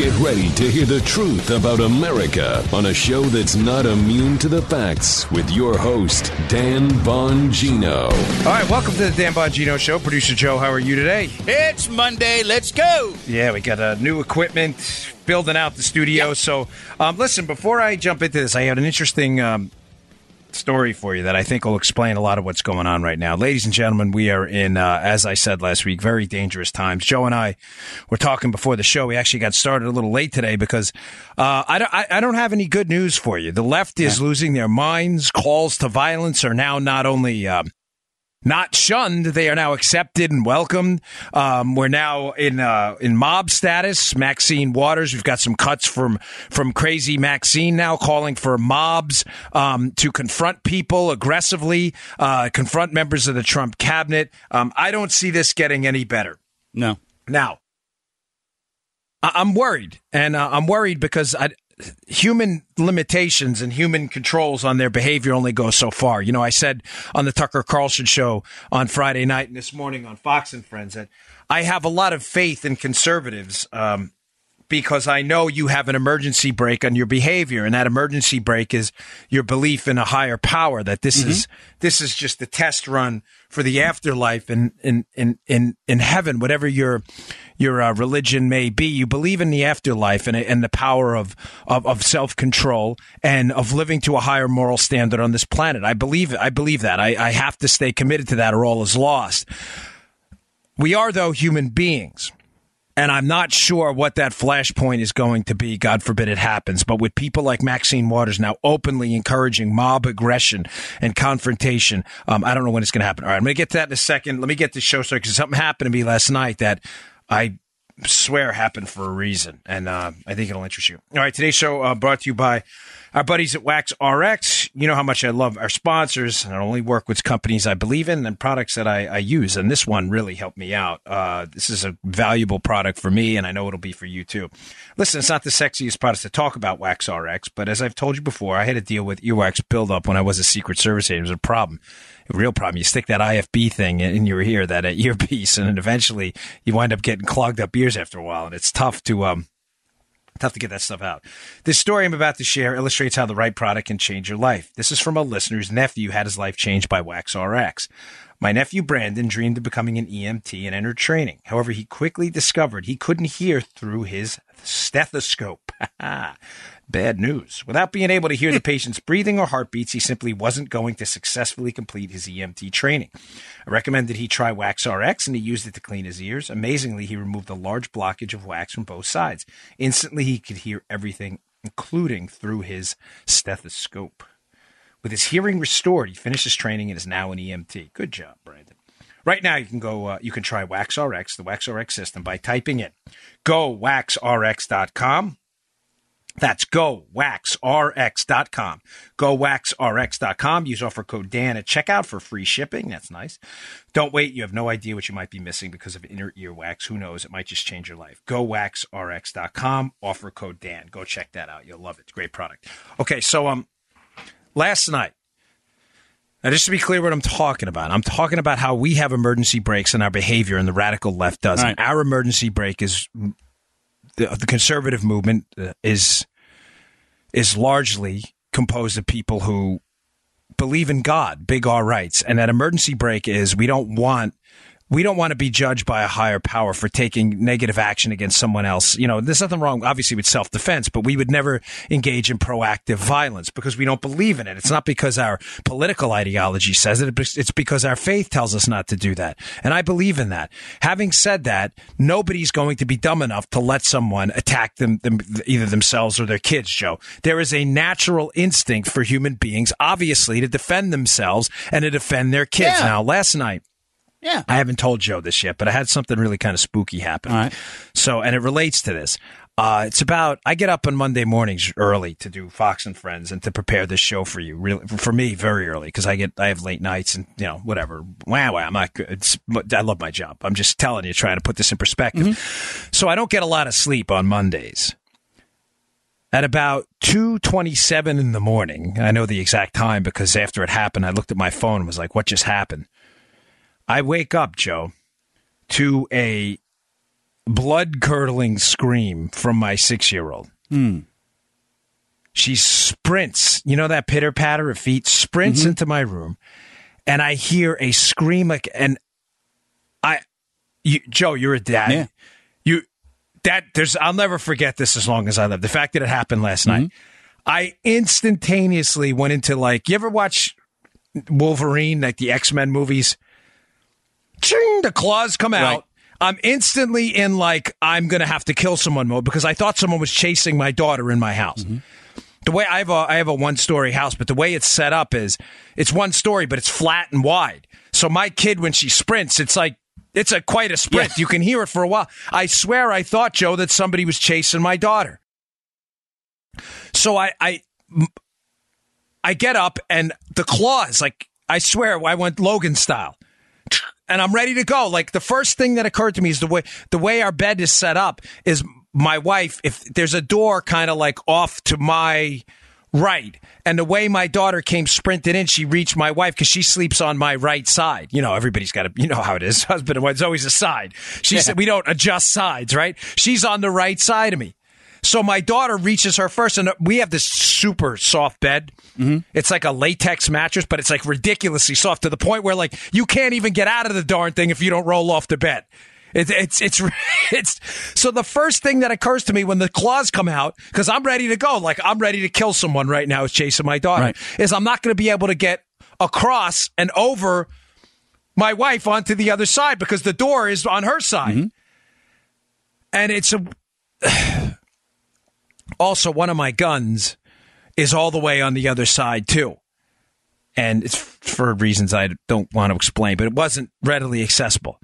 Get ready to hear the truth about America on a show that's not immune to the facts with your host, Dan Bongino. All right, welcome to the Dan Bongino Show. Producer Joe, how are you today? It's Monday. Let's go. Yeah, we got uh, new equipment, building out the studio. So, um, listen, before I jump into this, I have an interesting um, story for you that I think will explain a lot of what's going on right now. Ladies and gentlemen, we are in, uh, as I said last week, very dangerous times. Joe and I were talking before the show. We actually got started a little late today because uh, I, don't, I, I don't have any good news for you. The left is losing their minds. Calls to violence are now not only. Um, not shunned. They are now accepted and welcomed. Um, we're now in uh, in mob status. Maxine Waters. We've got some cuts from from crazy Maxine now calling for mobs um, to confront people aggressively, uh, confront members of the Trump cabinet. Um, I don't see this getting any better. No. Now, I- I'm worried, and uh, I'm worried because I, human limitations and human controls on their behavior only go so far. You know, I said on the Tucker Carlson show on Friday night and this morning on Fox and Friends that I have a lot of faith in conservatives. Um, because I know you have an emergency brake on your behavior, and that emergency brake is your belief in a higher power. That this is this is just the test run for the afterlife in in in in, in heaven, whatever your your uh, religion may be. You believe in the afterlife and and the power of of, of self control and of living to a higher moral standard on this planet. I believe I believe that. I, I have to stay committed to that, or all is lost. We are though human beings. And I'm not sure what that flashpoint is going to be. God forbid it happens. But with people like Maxine Waters now openly encouraging mob aggression and confrontation, um, I don't know when it's going to happen. All right, I'm going to get to that in a second. Let me get the show started because something happened to me last night that I swear happened for a reason, and uh, I think it'll interest you. All right, today's show uh, brought to you by our buddies at Wax RX. You know how much I love our sponsors, and I only work with companies I believe in and products that I, I use. And this one really helped me out. Uh, this is a valuable product for me, and I know it'll be for you too. Listen, it's not the sexiest product to talk about Wax RX, but as I've told you before, I had to deal with earwax buildup when I was a Secret Service agent. It was a problem real problem. You stick that IFB thing in your ear, that uh, earpiece, and eventually you wind up getting clogged up ears after a while, and it's tough to um tough to get that stuff out. This story I'm about to share illustrates how the right product can change your life. This is from a listener's nephew had his life changed by Wax RX. My nephew Brandon dreamed of becoming an EMT and entered training. However, he quickly discovered he couldn't hear through his stethoscope. Bad news. Without being able to hear the patient's breathing or heartbeats, he simply wasn't going to successfully complete his EMT training. I recommended he try Wax RX and he used it to clean his ears. Amazingly, he removed a large blockage of wax from both sides. Instantly, he could hear everything, including through his stethoscope. With his hearing restored, he finished his training and is now an EMT. Good job, Brandon. Right now, you can go. Uh, you can try Wax RX, the Wax RX system, by typing in gowaxrx.com. That's gowaxrx.com. Gowaxrx.com. Use offer code Dan at checkout for free shipping. That's nice. Don't wait. You have no idea what you might be missing because of inner ear wax. Who knows? It might just change your life. Gowaxrx.com. Offer code Dan. Go check that out. You'll love it. Great product. Okay, so um, last night. Now, just to be clear, what I'm talking about, I'm talking about how we have emergency brakes and our behavior, and the radical left doesn't. Right. Our emergency brake is the, the conservative movement uh, is is largely composed of people who believe in God, big R rights, and that emergency brake is we don't want we don't want to be judged by a higher power for taking negative action against someone else. You know, there's nothing wrong, obviously, with self defense, but we would never engage in proactive violence because we don't believe in it. It's not because our political ideology says it, it's because our faith tells us not to do that. And I believe in that. Having said that, nobody's going to be dumb enough to let someone attack them, them either themselves or their kids, Joe. There is a natural instinct for human beings, obviously, to defend themselves and to defend their kids. Yeah. Now, last night, Yeah. I haven't told Joe this yet, but I had something really kind of spooky happen. Right. So, and it relates to this. Uh, it's about I get up on Monday mornings early to do Fox and Friends and to prepare this show for you. Really, for me, very early because I get I have late nights and you know whatever. Wow, wow, I'm not good. It's, I love my job. I'm just telling you, trying to put this in perspective. So I don't get a lot of sleep on Mondays. At about 2:27 in the morning, I know the exact time because after it happened, I looked at my phone and was like, "What just happened?" I wake up, Joe, to a blood curdling scream from my six year old. Hmm. She sprints, you know, that pitter patter of feet, sprints mm-hmm. into my room, and I hear a scream like, and I, you, Joe, you're a dad. Yeah. You, that, there's, I'll never forget this as long as I live. The fact that it happened last night. Mm-hmm. I instantaneously went into like, you ever watch Wolverine, like the X Men movies? Ching, the claws come out. Right. I'm instantly in like I'm gonna have to kill someone mode because I thought someone was chasing my daughter in my house. Mm-hmm. The way I have a I have a one story house, but the way it's set up is it's one story, but it's flat and wide. So my kid, when she sprints, it's like it's a quite a sprint. You can hear it for a while. I swear, I thought Joe that somebody was chasing my daughter. So I I I get up and the claws, like I swear, I went Logan style, and I'm ready to go. Like the first thing that occurred to me is the way the way our bed is set up is my wife. If there's a door kind of like off to my right, and the way my daughter came sprinting in, she reached my wife because she sleeps on my right side. You know, everybody's got to, you know how it is. Husband and wife, it's always a side. She said we don't adjust sides, right? She's on the right side of me. So my daughter reaches her first, and we have this super soft bed. Mm-hmm. It's like a latex mattress, but it's like ridiculously soft to the point where like you can't even get out of the darn thing if you don't roll off the bed. It, it's it's it's so the first thing that occurs to me when the claws come out because I'm ready to go, like I'm ready to kill someone right now, is chasing my daughter. Right. Is I'm not going to be able to get across and over my wife onto the other side because the door is on her side, mm-hmm. and it's a also one of my guns is all the way on the other side too. And it's for reasons i don't want to explain but it wasn't readily accessible.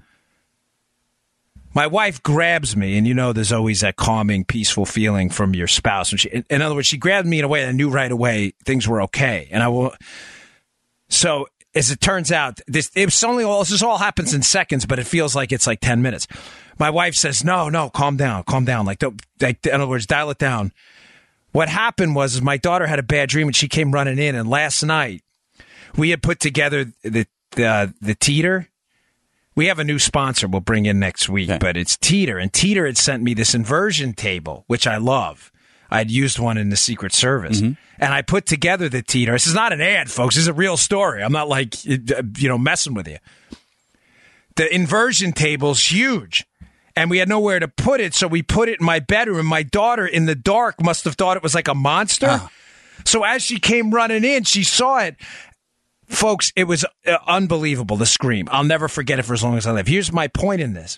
My wife grabs me and you know there's always that calming peaceful feeling from your spouse. And she, in- other words she grabbed me in a way that i knew right away things were okay. And i will so as it turns out, this it's only all this all happens in seconds, but it feels like it's like ten minutes. My wife says, "No, no, calm down, calm down." Like, don't, like in other words, dial it down. What happened was is my daughter had a bad dream and she came running in, and last night we had put together the the uh, the teeter. We have a new sponsor we'll bring in next week, Okay. but it's Teeter, and Teeter had sent me this inversion table, which I love. I'd used one in the Secret Service, mm-hmm. and I put together the Teeter. This is not an ad, folks. This is a real story. I'm not like you know messing with you. The inversion table's huge, and we had nowhere to put it, so we put it in my bedroom. My daughter, in the dark, must have thought it was like a monster. So as she came running in, she saw it. Folks, it was uh, unbelievable, the scream. I'll never forget it for as long as I live. Here's my point in this.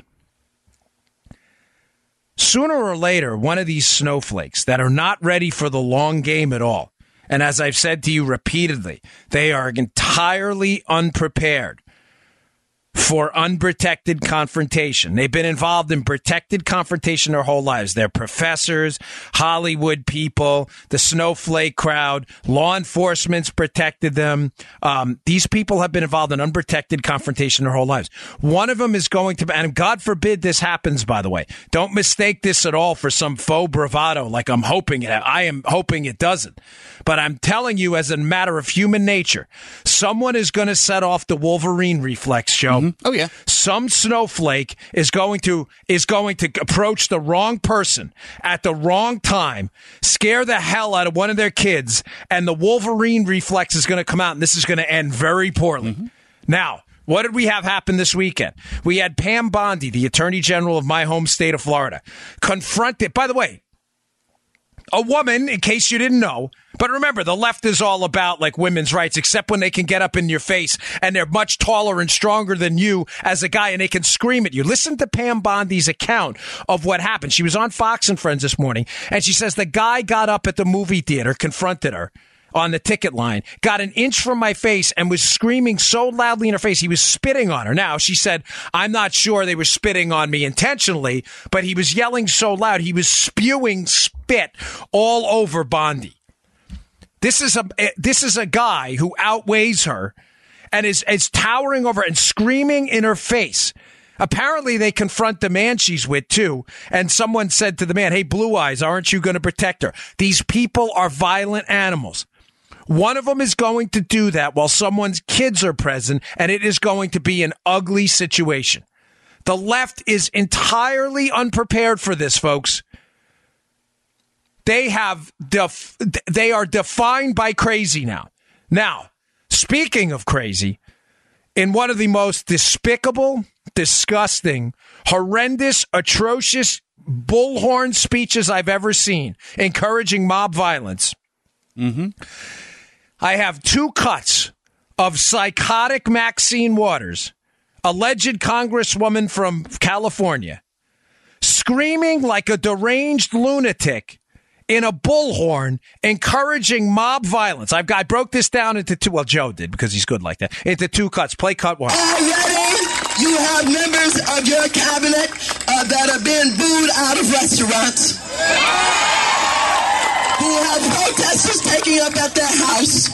Sooner or later, one of these snowflakes that are not ready for the long game at all, and as I've said to you repeatedly, they are entirely unprepared for unprotected confrontation. They've been involved in protected confrontation their whole lives. They're professors, Hollywood people, the snowflake crowd, law enforcement's protected them. Um, these people have been involved in unprotected confrontation their whole lives. One of them is going to, and God forbid this happens, by the way. Don't mistake this at all for some faux bravado like I'm hoping it. I am hoping it doesn't. But I'm telling you, as a matter of human nature, someone is going to set off the Wolverine reflex show. Mm-hmm. Oh, yeah. Some snowflake is going to is going to approach the wrong person at the wrong time, scare the hell out of one of their kids, and the Wolverine reflex is going to come out, and this is going to end very poorly. Mm-hmm. Now. What did we have happen this weekend? We had Pam Bondi, the Attorney General of my home state of Florida, confronted. By the way, a woman, in case you didn't know. But remember, the left is all about like women's rights, except when they can get up in your face and they're much taller and stronger than you as a guy and they can scream at you. Listen to Pam Bondi's account of what happened. She was on Fox and Friends this morning and she says the guy got up at the movie theater, confronted her on the ticket line, got an inch from my face and was screaming so loudly in her face, he was spitting on her. Now, she said, I'm not sure they were spitting on me intentionally, but he was yelling so loud, he was spewing spit all over Bondi. This is a eh, this is a guy who outweighs her and is is towering over and screaming in her face. Apparently, they confront the man she's with too, and someone said to the man, "Hey, Blue Eyes, aren't you going to protect her?" These people are violent animals. One of them is going to do that while someone's kids are present, and it is going to be an ugly situation. The left is entirely unprepared for this, folks. They have def- they are defined by crazy now. Now, speaking of crazy, in one of the most despicable, disgusting, horrendous, atrocious bullhorn speeches I've ever seen, encouraging mob violence. Mm-hmm. I have two cuts of psychotic Maxine Waters, alleged congresswoman from California, screaming like a deranged lunatic in a bullhorn, encouraging mob violence. I've got, I broke this down into two. Well, Joe did because he's good like that. Into two cuts. Play cut one. Already, you have members of your cabinet uh, that are being booed out of restaurants. Who have protesters taking up at their house.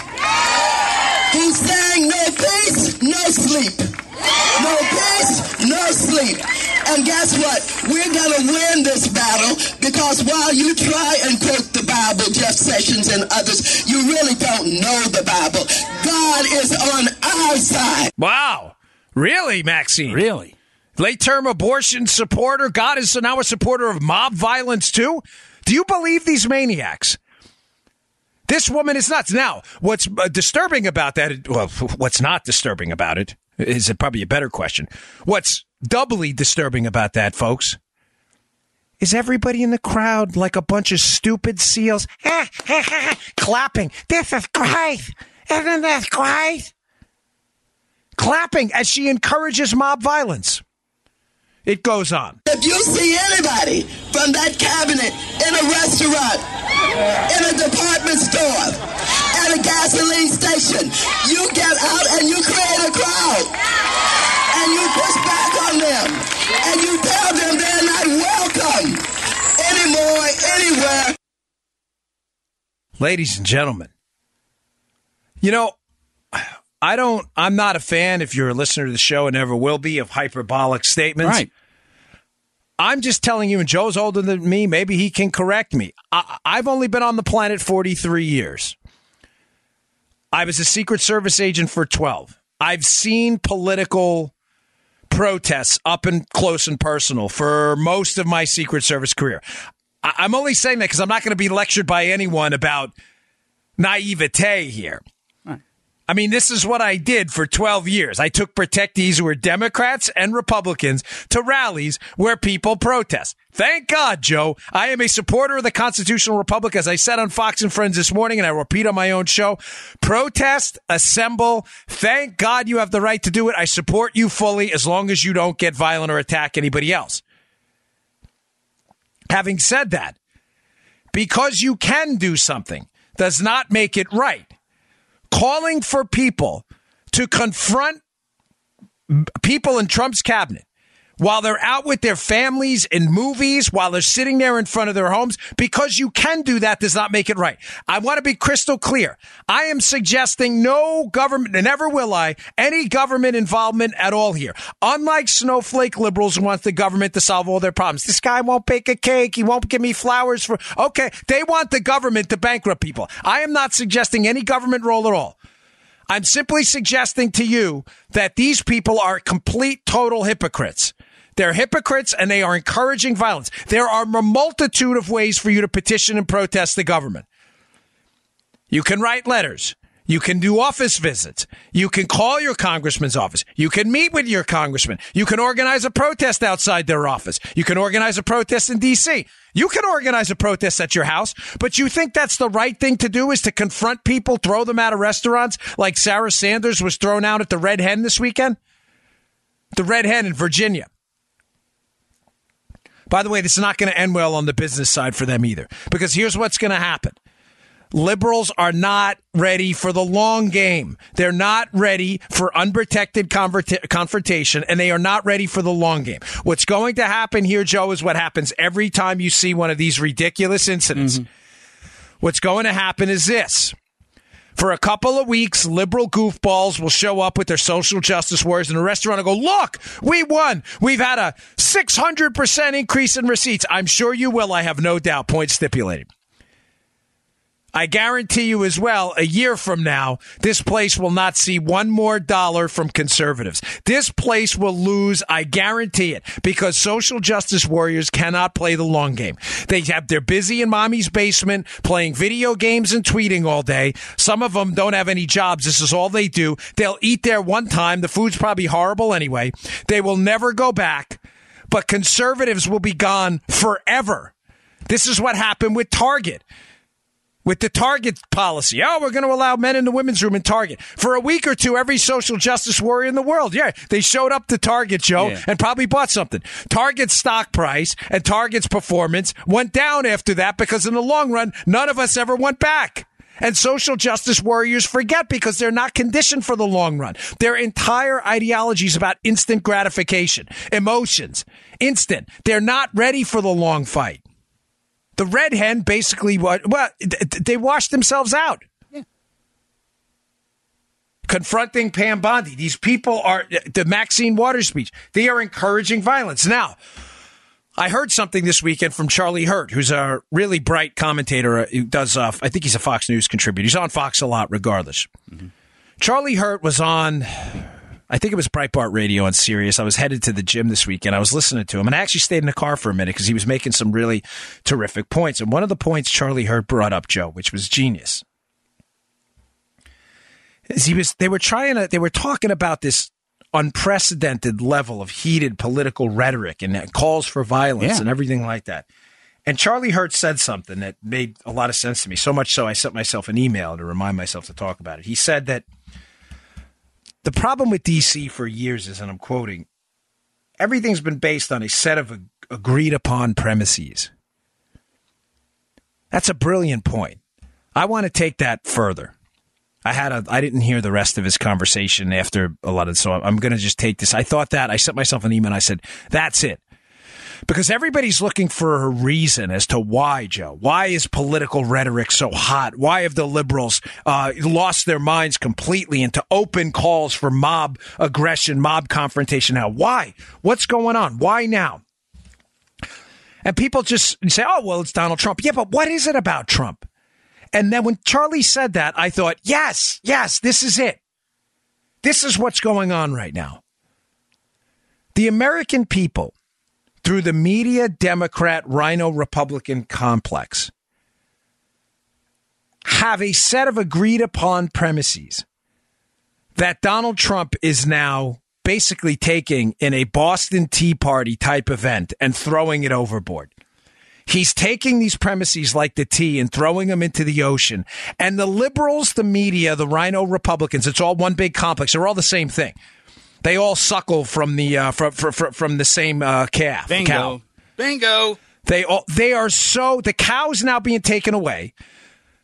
Who's saying no peace, no sleep. No peace, no sleep. And guess what? We're going to win this battle because while you try and quote the Bible, Jeff Sessions and others, you really don't know the Bible. God is on our side. Wow. Really, Maxine? Really? Late term abortion supporter. God is now a supporter of mob violence, too? Do you believe these maniacs? This woman is nuts. Now, what's uh, disturbing about that? Well, what's not disturbing about it is it probably a better question. What's doubly disturbing about that, folks, is everybody in the crowd like a bunch of stupid seals clapping. This is great. Isn't this great? Clapping as she encourages mob violence. It goes on. If you see anybody from that cabinet in a restaurant, in a department store, at a gasoline station, you get out and you create a crowd. And you push back on them. And you tell them they're not welcome anymore, anywhere. Ladies and gentlemen, you know, I don't, I'm not a fan, if you're a listener to the show and never will be, of hyperbolic statements. Right. I'm just telling you, and Joe's older than me. Maybe he can correct me. I, I've only been on the planet 43 years. I was a Secret Service agent for 12. I've seen political protests up and close and personal for most of my Secret Service career. I, I'm only saying that because I'm not going to be lectured by anyone about naivete here. I mean, this is what I did for 12 years. I took protectees who were Democrats and Republicans to rallies where people protest. Thank God, Joe. I am a supporter of the constitutional republic, as I said on Fox and Friends this morning, and I repeat on my own show. Protest, assemble. Thank God you have the right to do it. I support you fully as long as you don't get violent or attack anybody else. Having said that, because you can do something does not make it right calling for people to confront people in Trump's cabinet while they're out with their families in movies, while they're sitting there in front of their homes, because you can do that does not make it right. I want to be crystal clear. I am suggesting no government, and never will I, any government involvement at all here. Unlike snowflake liberals who want the government to solve all their problems. This guy won't bake a cake. He won't give me flowers for, okay. They want the government to bankrupt people. I am not suggesting any government role at all. I'm simply suggesting to you that these people are complete, total hypocrites. They're hypocrites and they are encouraging violence. There are a multitude of ways for you to petition and protest the government. You can write letters. You can do office visits. You can call your congressman's office. You can meet with your congressman. You can organize a protest outside their office. You can organize a protest in DC. You can organize a protest at your house, but you think that's the right thing to do is to confront people, throw them out of restaurants like Sarah Sanders was thrown out at the Red Hen this weekend? The Red Hen in Virginia. By the way, this is not going to end well on the business side for them either, because here's what's going to happen. Liberals are not ready for the long game. They're not ready for unprotected convert- confrontation, and they are not ready for the long game. What's going to happen here, Joe, is what happens every time you see one of these ridiculous incidents. Mm-hmm. What's going to happen is this. For a couple of weeks, liberal goofballs will show up with their social justice warriors in a restaurant and go, Look, we won. We've had a 600% increase in receipts. I'm sure you will. I have no doubt. Point stipulated. I guarantee you as well, a year from now, this place will not see one more dollar from conservatives. This place will lose, I guarantee it, because social justice warriors cannot play the long game. They have, they're busy in mommy's basement playing video games and tweeting all day. Some of them don't have any jobs. This is all they do. They'll eat there one time. The food's probably horrible anyway. They will never go back, but conservatives will be gone forever. This is what happened with Target with the Target policy. Oh, we're going to allow men in the women's room in Target. For a week or two, every social justice warrior in the world, yeah, they showed up to Target, Joe, Yeah. and probably bought something. Target's stock price and Target's performance went down after that because in the long run, none of us ever went back. And social justice warriors forget because they're not conditioned for the long run. Their entire ideology is about instant gratification, emotions, instant. They're not ready for the long fight. The red hen basically what well th- th- they washed themselves out. Confronting Pam Bondi. These people are the Maxine Waters speech. They are encouraging violence. Now, I heard something this weekend from Charlie Hurt, who's a really bright commentator uh, who does uh, I think he's a Fox News contributor. He's on Fox a lot regardless. Charlie Hurt was on I think it was Breitbart Radio on Sirius. I was headed to the gym this weekend. I was listening to him, and I actually stayed in the car for a minute because he was making some really terrific points. And one of the points Charlie Hurt brought up, Joe, which was genius, is he was they were trying to they were talking about this unprecedented level of heated political rhetoric and calls for violence Yeah. and everything like that. And Charlie Hurt said something that made a lot of sense to me. So much so, I sent myself an email to remind myself to talk about it. He said that the problem with DC for years is, and I'm quoting, everything's been based on a set of agreed upon premises. That's a brilliant point. I want to take that further. I had a I didn't hear the rest of his conversation after a lot of so I'm going to just take this. I thought that I sent myself an email. I said that's it because everybody's looking for a reason as to why, Joe. Why is political rhetoric so hot? Why have the liberals uh, lost their minds completely into open calls for mob aggression, mob confrontation now? Why? What's going on? Why now? And people just say, oh, well, it's Donald Trump. Yeah, but what is it about Trump? And then when Charlie said that, I thought, yes, yes, this is it. This is what's going on right now. The American people through the media Democrat Rhino Republican complex have a set of agreed upon premises that Donald Trump is now basically taking in a Boston Tea Party type event and throwing it overboard. He's taking these premises like the tea and throwing them into the ocean. And the liberals, the media, the Rhino Republicans, it's all one big complex. They're all the same thing. They all suckle from the uh, from, from from the same uh, calf. Bingo. Cow. Bingo. They all they are so the cow's now being taken away.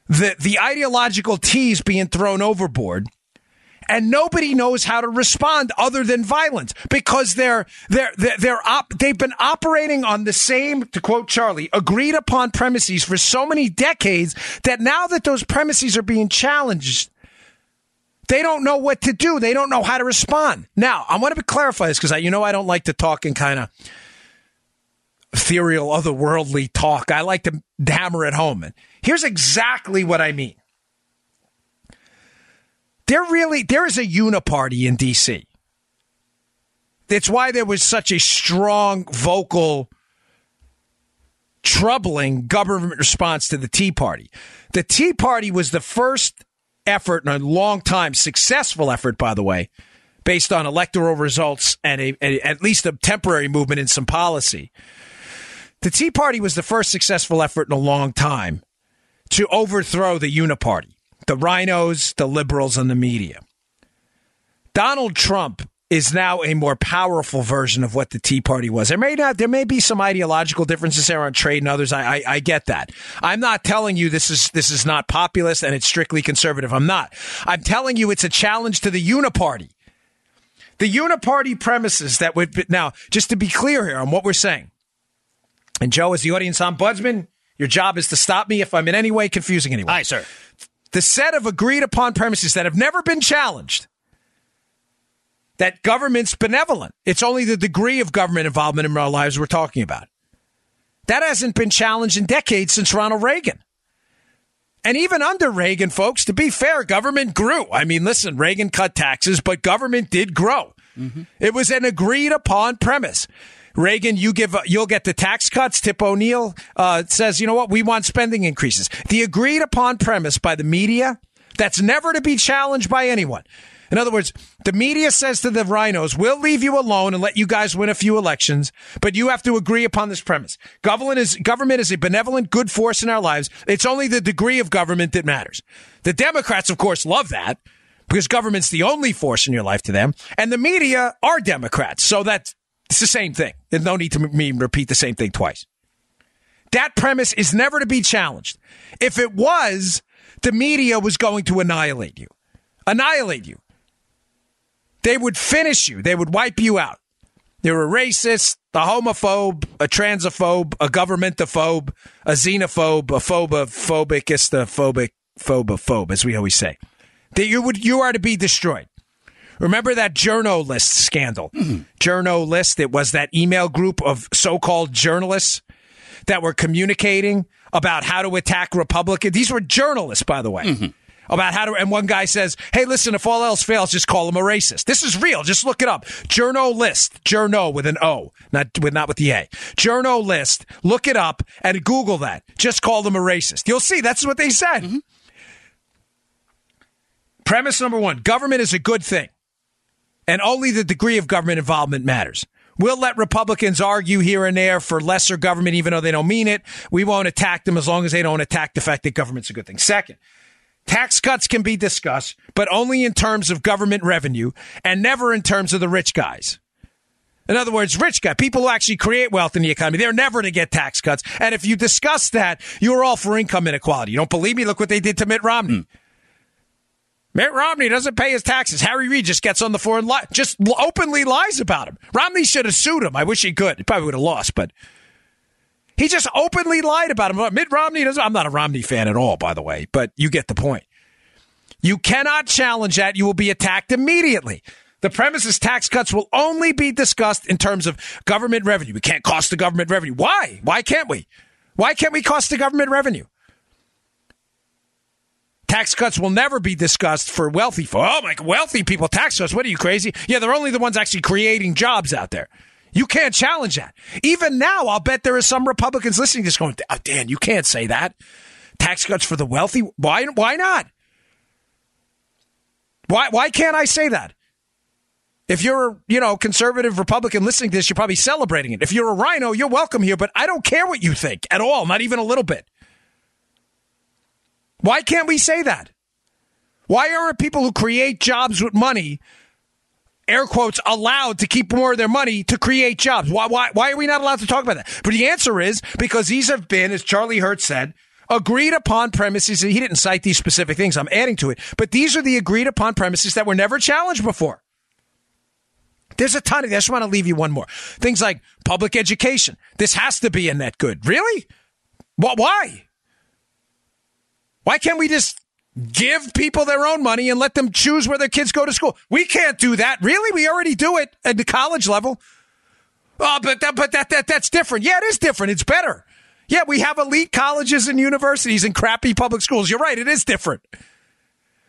The the ideological tea's being thrown overboard. And nobody knows how to respond other than violence because they're they're they're, they're op- they've been operating on the same to quote Charlie agreed upon premises for so many decades that now that those premises are being challenged they don't know what to do. They don't know how to respond. Now, I want to clarify this because you know, I don't like to talk in kind of ethereal, otherworldly talk. I like to hammer it home. And here's exactly what I mean. There really, there is a uniparty in D.C. That's why there was such a strong, vocal, troubling government response to the Tea Party. The Tea Party was the first effort in a long time, successful effort, by the way, based on electoral results and a, a- at least a temporary movement in some policy. The Tea Party was the first successful effort in a long time to overthrow the Uniparty, the rhinos, the liberals, and the media. Donald Trump is now a more powerful version of what the Tea Party was. There may not, there may be some ideological differences there on trade and others. I, I, I get that. I'm not telling you this is this is not populist and it's strictly conservative. I'm not. I'm telling you it's a challenge to the Uniparty. The Uniparty premises that would be, now just to be clear here on what we're saying. And Joe, as the audience ombudsman, your job is to stop me if I'm in any way confusing anyone Aye, sir. the set of agreed upon premises that have never been challenged that government's benevolent. It's only the degree of government involvement in our lives we're talking about. That hasn't been challenged in decades since Ronald Reagan. And even under Reagan, folks, to be fair, government grew. I mean, listen, Reagan cut taxes, but government did grow. Mm-hmm. It was an agreed upon premise. Reagan, you give, you'll get the tax cuts. Tip O'Neill uh, says, you know what? We want spending increases. The agreed upon premise by the media that's never to be challenged by anyone. In other words, the media says to the rhinos, we'll leave you alone and let you guys win a few elections, but you have to agree upon this premise. Government is, government is a benevolent, good force in our lives. It's only the degree of government that matters. The Democrats, of course, love that because government's the only force in your life to them. And the media are Democrats. So that's it's the same thing. There's no need to me repeat the same thing twice. That premise is never to be challenged. If it was, the media was going to annihilate you. Annihilate you. They would finish you. They would wipe you out. You're a racist, a homophobe, a transphobe, a governmentophobe, a xenophobe, a phobophobic, phobic, phobophobe, as we always say. That you would you are to be destroyed. Remember that journalist scandal? Mm-hmm. Journo list. It was that email group of so-called journalists that were communicating about how to attack Republicans. These were journalists, by the way. Mm-hmm about how to, and one guy says, Hey, listen, if all else fails, just call him a racist. This is real. Just look it up. Journo list, Journo with an O, not with, not with the A. Journo list. Look it up and Google that. Just call them a racist. You'll see. That's what they said. Mm-hmm. Premise number one government is a good thing, and only the degree of government involvement matters. We'll let Republicans argue here and there for lesser government, even though they don't mean it. We won't attack them as long as they don't attack the fact that government's a good thing. Second, tax cuts can be discussed, but only in terms of government revenue and never in terms of the rich guys. In other words, rich guy, people who actually create wealth in the economy, they're never to get tax cuts. And if you discuss that, you're all for income inequality. You don't believe me? Look what they did to Mitt Romney. Mm. Mitt Romney doesn't pay his taxes. Harry Reid just gets on the floor and li- just openly lies about him. Romney should have sued him. I wish he could. He probably would have lost, but he just openly lied about him. Mitt Romney doesn't. I'm not a Romney fan at all, by the way, but you get the point. You cannot challenge that. You will be attacked immediately. The premise is tax cuts will only be discussed in terms of government revenue. We can't cost the government revenue. Why? Why can't we? Why can't we cost the government revenue? Tax cuts will never be discussed for wealthy folks. Oh my, wealthy people tax cuts. What are you crazy? Yeah, they're only the ones actually creating jobs out there. You can't challenge that. Even now, I'll bet there are some Republicans listening just going, oh, Dan, you can't say that. Tax cuts for the wealthy. Why? Why not? Why? Why can't I say that? If you're, you know, conservative Republican listening to this, you're probably celebrating it. If you're a rhino, you're welcome here, but I don't care what you think at all, not even a little bit. Why can't we say that? Why aren't people who create jobs with money, air quotes, allowed to keep more of their money to create jobs? Why, why, why are we not allowed to talk about that? But the answer is because these have been, as Charlie Hurt's said, agreed upon premises. He didn't cite these specific things. I'm adding to it. But these are the agreed upon premises that were never challenged before. There's a ton of, I just want to leave you one more. Things like public education. This has to be a net good. Really? What, why? Why can't we just give people their own money and let them choose where their kids go to school? We can't do that. Really? We already do it at the college level. Oh, but that, but that, that, that's different. Yeah, it is different. It's better. Yeah, we have elite colleges and universities and crappy public schools. You're right. It is different.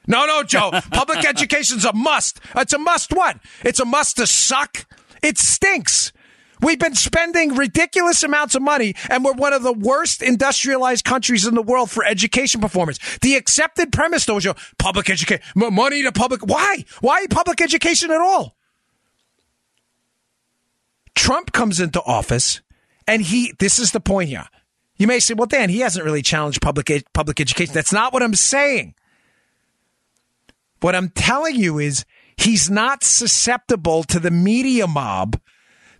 No, no, Joe. Public education's a must. It's a must what? It's a must to suck. It stinks. We've been spending ridiculous amounts of money, and we're one of the worst industrialized countries in the world for education performance. The accepted premise, though, is you public education, money to public. Why? Why public education at all? Trump comes into office, and he. This is the point here. You may say, "Well, Dan, he hasn't really challenged public public education." That's not what I'm saying. What I'm telling you is he's not susceptible to the media mob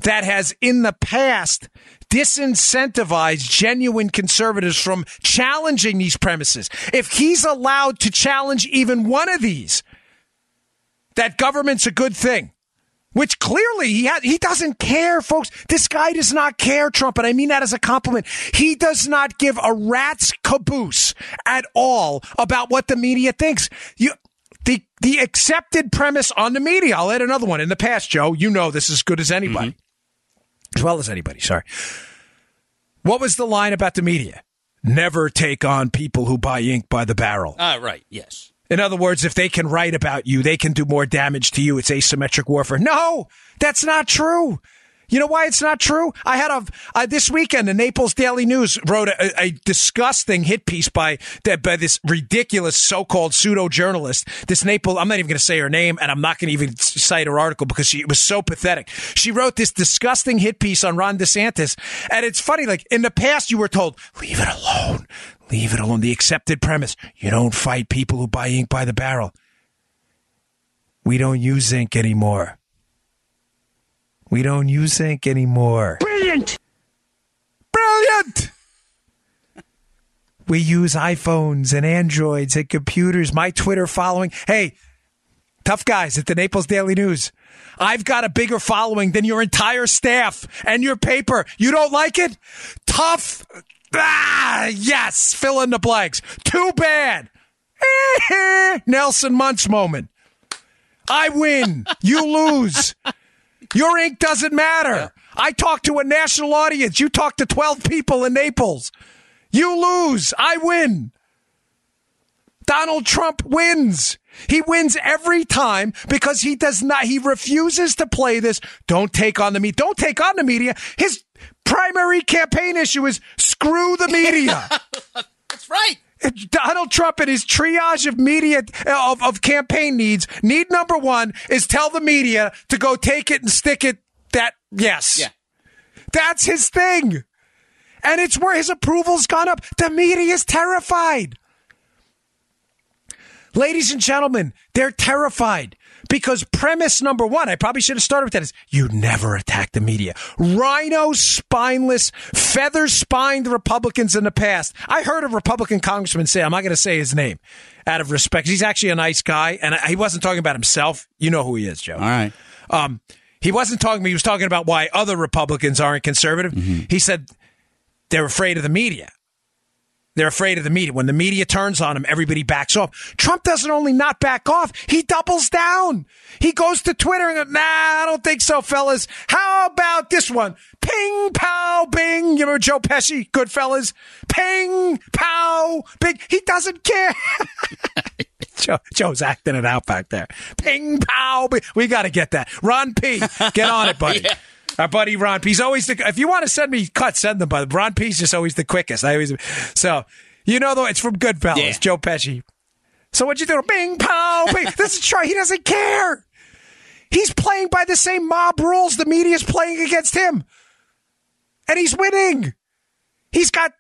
that has in the past disincentivized genuine conservatives from challenging these premises. If he's allowed to challenge even one of these, that government's a good thing. Which clearly he has, he doesn't care, folks. This guy does not care, Trump, and I mean that as a compliment. He does not give a rat's caboose at all about what the media thinks. You, the the accepted premise on the media. I'll add another one. In the past, Joe, you know this as good as anybody. Mm-hmm as well as anybody. Sorry. What was the line about the media? never take on people who buy ink by the barrel. Ah, right. Yes. In other words, if they can write about you, they can do more damage to you. It's asymmetric warfare. No, that's not true. You know why it's not true? I had a uh, this weekend the Naples Daily News wrote a, a disgusting hit piece by by this ridiculous so-called pseudo journalist. This Naples, I'm not even going to say her name, and I'm not going to even cite her article because she was so pathetic. She wrote this disgusting hit piece on Ron DeSantis, and it's funny. Like in the past, you were told leave it alone, leave it alone. The accepted premise: you don't fight people who buy ink by the barrel. We don't use ink anymore. We don't use ink anymore. Brilliant! Brilliant! we use iPhones and Androids and computers. My Twitter following. Hey, tough guys at the Naples Daily News. I've got a bigger following than your entire staff and your paper. You don't like it? Tough. Ah, yes. Fill in the blanks. Too bad. Nelson Muntz moment. I win. You lose. Your ink doesn't matter. Yeah. I talk to a national audience. You talk to 12 people in Naples. You lose. I win. Donald Trump wins. He wins every time because he does not, he refuses to play this. Don't take on the media. Don't take on the media. His primary campaign issue is screw the media. That's right. Donald Trump and his triage of media of, of campaign needs. Need number one is tell the media to go take it and stick it. That yes, yeah, that's his thing, and it's where his approval's gone up. The media is terrified. Ladies and gentlemen, they're terrified. Because premise number one, I probably should have started with that is you never attack the media. Rhino spineless, feather spined Republicans in the past. I heard a Republican congressman say, I'm not going to say his name out of respect. He's actually a nice guy and he wasn't talking about himself. You know who he is, Joe. All right. Um, he wasn't talking, he was talking about why other Republicans aren't conservative. Mm-hmm. He said they're afraid of the media. They're afraid of the media. When the media turns on him, everybody backs off. Trump doesn't only not back off, he doubles down. He goes to Twitter and goes, nah, I don't think so, fellas. How about this one? Ping, pow, bing. You remember Joe Pesci, Goodfellas. Ping, pow, bing. He doesn't care. Joe, Joe's acting it out back there. Ping, pow, bing. We got to get that. Ron P, get on it, buddy. yeah. Our buddy Ron P's always the. If you want to send me cuts, send them. But Ron P's just always the quickest. I always so you know though it's from Goodfellas, yeah. Joe Pesci. So what'd you do? Bing pow. Bing. this is try. He doesn't care. He's playing by the same mob rules the media's playing against him, and he's winning. He's got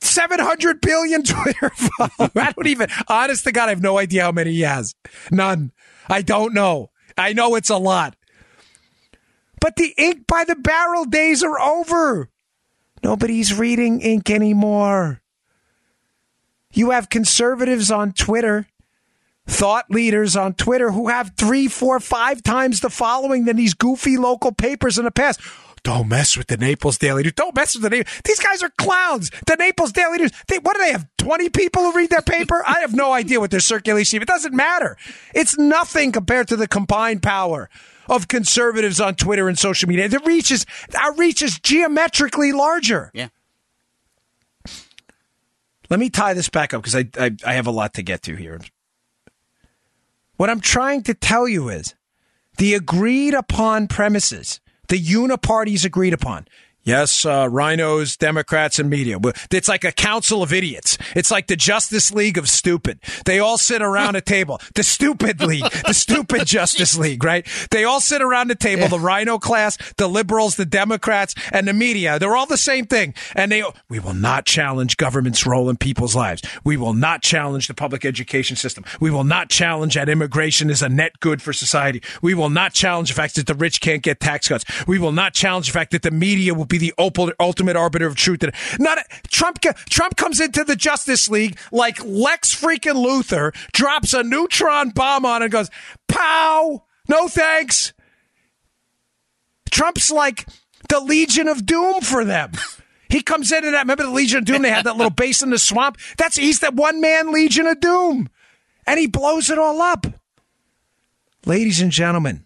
700 billion Twitter followers. I don't even, honest to God, I have no idea how many he has. None. I don't know. I know it's a lot. But the ink by the barrel days are over. Nobody's reading ink anymore. You have conservatives on Twitter, thought leaders on Twitter who have three, four, five times the following than these goofy local papers in the past. Don't mess with the Naples Daily News. Don't mess with the Naples. These guys are clowns. The Naples Daily News. They, what do they have? 20 people who read their paper? I have no idea what their circulation. Is. It doesn't matter. It's nothing compared to the combined power of conservatives on Twitter and social media. The reach is our reach is geometrically larger. Yeah. Let me tie this back up because I, I, I have a lot to get to here. What I'm trying to tell you is the agreed upon premises, the uniparties agreed upon. Yes, uh, rhinos, Democrats, and media. It's like a council of idiots. It's like the Justice League of stupid. They all sit around a table. The stupid league, the stupid Justice League, right? They all sit around the table. Yeah. The rhino class, the liberals, the Democrats, and the media. They're all the same thing. And they, we will not challenge government's role in people's lives. We will not challenge the public education system. We will not challenge that immigration is a net good for society. We will not challenge the fact that the rich can't get tax cuts. We will not challenge the fact that the media will the ultimate arbiter of truth. Not Trump. Trump comes into the Justice League like Lex freaking Luthor, drops a neutron bomb on and goes, "Pow! No thanks." Trump's like the Legion of Doom for them. He comes into that. Remember the Legion of Doom? They had that little base in the swamp. That's he's that one man Legion of Doom, and he blows it all up. Ladies and gentlemen,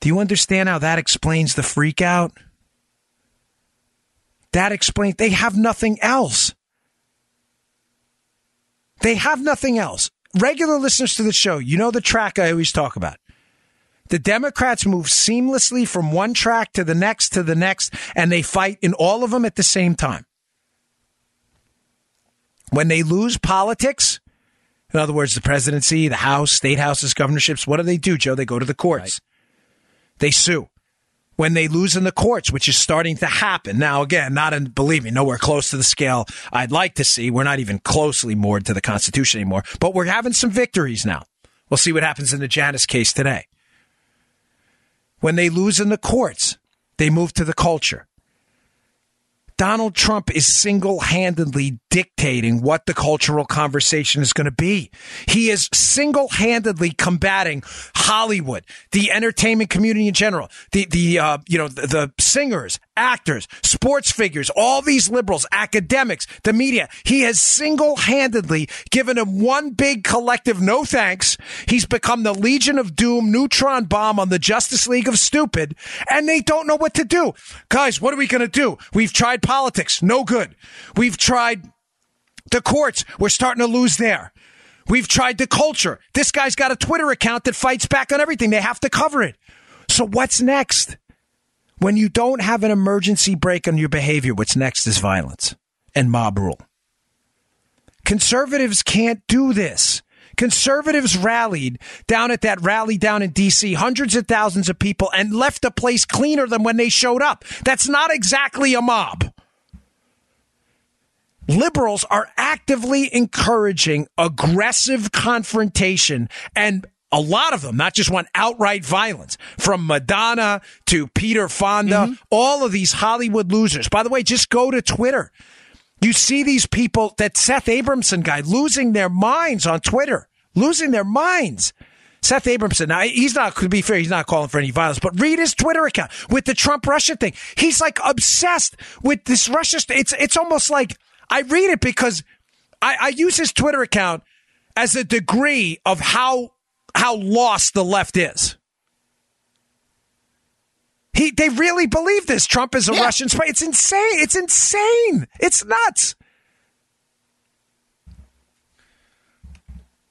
do you understand how that explains the freak out? That explains they have nothing else. They have nothing else. Regular listeners to the show, you know the track I always talk about. The Democrats move seamlessly from one track to the next to the next, and they fight in all of them at the same time. When they lose politics, in other words, the presidency, the House, state houses, governorships, what do they do, Joe? They go to the courts. They sue. When they lose in the courts, which is starting to happen. Now, again, not in, believe me, nowhere close to the scale I'd like to see. We're not even closely moored to the Constitution anymore, but we're having some victories now. We'll see what happens in the Janus case today. When they lose in the courts, they move to the culture. Donald Trump is single handedly dictating what the cultural conversation is going to be. He is single handedly combating Hollywood, the entertainment community in general, the, the, uh, you know, the, the singers, actors, sports figures, all these liberals, academics, the media. He has single handedly given them one big collective no thanks. He's become the Legion of Doom neutron bomb on the Justice League of Stupid, and they don't know what to do. Guys, what are we going to do? We've tried politics. No good. We've tried the courts. We're starting to lose there. We've tried the culture. This guy's got a Twitter account that fights back on everything. They have to cover it. So what's next? When you don't have an emergency brake on your behavior, what's next is violence and mob rule. Conservatives can't do this. Conservatives rallied down at that rally down in DC, hundreds of thousands of people, and left the place cleaner than when they showed up. That's not exactly a mob. Liberals are actively encouraging aggressive confrontation and a lot of them, not just one outright violence from Madonna to Peter Fonda, mm-hmm. all of these Hollywood losers. By the way, just go to Twitter. You see these people, that Seth Abramson guy, losing their minds on Twitter, losing their minds. Seth Abramson, now he's not, to be fair, he's not calling for any violence, but read his Twitter account with the Trump Russia thing. He's like obsessed with this Russia. It's, it's almost like I read it because I, I use his Twitter account as a degree of how, how lost the left is. He, they really believe this. Trump is a yeah. Russian spy. It's insane. It's insane. It's nuts.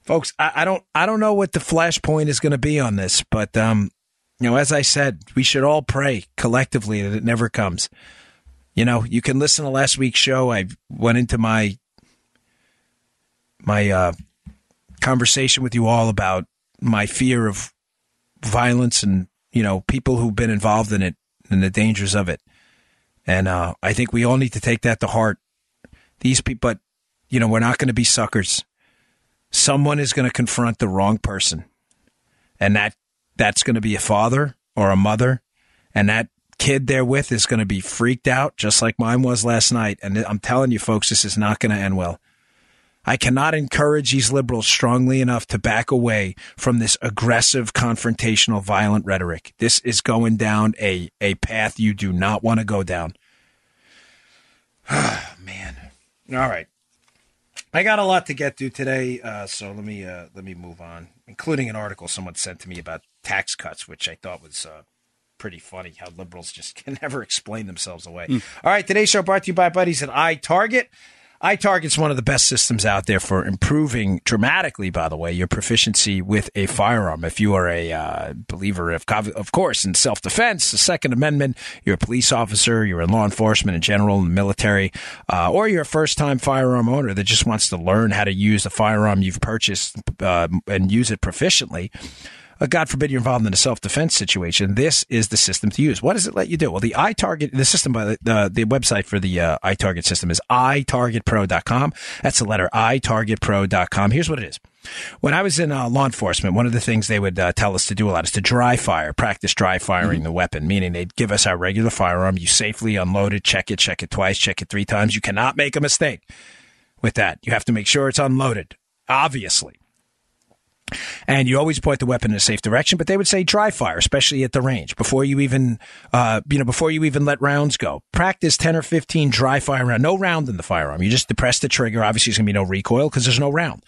Folks, I, I don't, I don't know what the flashpoint is going to be on this, but um, you know, as I said, we should all pray collectively that it never comes. You know, you can listen to last week's show. I went into my my uh, conversation with you all about my fear of violence and you know people who've been involved in it and the dangers of it. And uh, I think we all need to take that to heart. These people, but you know, we're not going to be suckers. Someone is going to confront the wrong person, and that that's going to be a father or a mother, and that kid there with is going to be freaked out, just like mine was last night. And I'm telling you, folks, this is not going to end well. I cannot encourage these liberals strongly enough to back away from this aggressive, confrontational, violent rhetoric. This is going down a, a path you do not want to go down. Man. All right. I got a lot to get to today, uh, so let me uh, let me move on, including an article someone sent to me about tax cuts, which I thought was uh, pretty funny how liberals just can never explain themselves away. Mm. All right, today's show brought to you by buddies at iTarget. iTarget's one of the best systems out there for improving dramatically, by the way, your proficiency with a firearm. If you are a uh, believer, of, of course, in self defense, the Second Amendment, you're a police officer, you're in law enforcement in general, in the military, uh, or you're a first time firearm owner that just wants to learn how to use the firearm you've purchased uh, and use it proficiently God forbid you're involved in a self defense situation, this is the system to use. What does it let you do? Well, the iTarget, the system by the, the, the website for the uh, iTarget system is itargetpro.com. That's the letter itargetpro.com. Here's what it is. When I was in uh, law enforcement, one of the things they would uh, tell us to do a lot is to dry fire, practice dry firing mm-hmm. the weapon, meaning they'd give us our regular firearm. You safely unload it, check it, check it twice, check it three times. You cannot make a mistake with that. You have to make sure it's unloaded, obviously. And you always point the weapon in a safe direction, but they would say dry fire, especially at the range, before you even, uh, you know, before you even let rounds go. Practice 10 or 15 dry fire rounds. No round in the firearm. You just depress the trigger. Obviously, there's going to be no recoil because there's no round.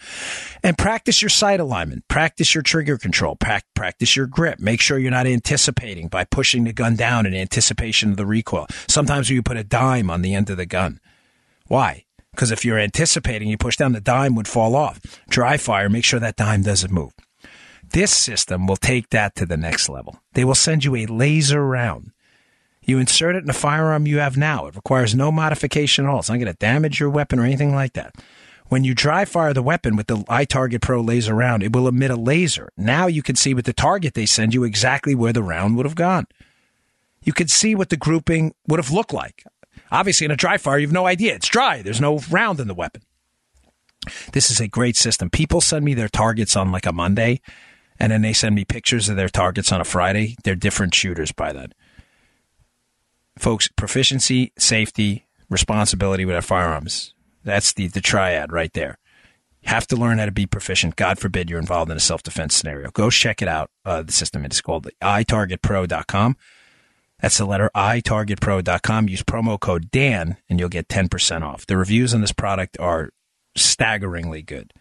And practice your sight alignment. Practice your trigger control. Pra- practice your grip. Make sure you're not anticipating by pushing the gun down in anticipation of the recoil. Sometimes you put a dime on the end of the gun. Why? Because if you're anticipating, you push down, the dime would fall off. Dry fire, make sure that dime doesn't move. This system will take that to the next level. They will send you a laser round. You insert it in a firearm you have now. It requires no modification at all. It's not going to damage your weapon or anything like that. When you dry fire the weapon with the iTarget Pro laser round, it will emit a laser. Now you can see with the target they send you exactly where the round would have gone. You can see what the grouping would have looked like. Obviously, in a dry fire, you have no idea. It's dry. There's no round in the weapon. This is a great system. People send me their targets on like a Monday, and then they send me pictures of their targets on a Friday. They're different shooters by then. Folks, proficiency, safety, responsibility with our firearms. That's the, the triad right there. You have to learn how to be proficient. God forbid you're involved in a self defense scenario. Go check it out. Uh, the system it's called itargetpro.com. That's the letter itargetpro.com. Use promo code Dan and you'll get 10% off. The reviews on this product are staggeringly good.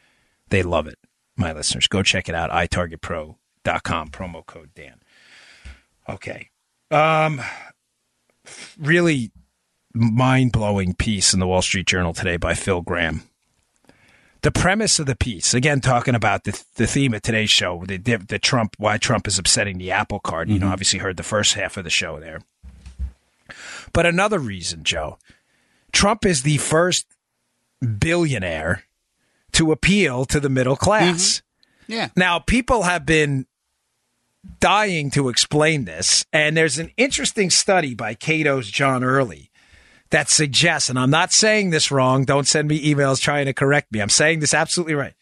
They love it, my listeners. Go check it out. itargetpro.com, promo code Dan. Okay. Um, really mind blowing piece in the Wall Street Journal today by Phil Gramm. The premise of the piece, again, talking about the, the theme of today's show, the, the Trump, why Trump is upsetting the apple cart. Mm-hmm. You know, mm-hmm. obviously heard the first half of the show there. But another reason, Joe, Trump is the first billionaire to appeal to the middle class. Mm-hmm. Yeah. Now, people have been dying to explain this, and there's an interesting study by Cato's John Early that suggests, and I'm not saying this wrong, don't send me emails trying to correct me. I'm saying this absolutely right.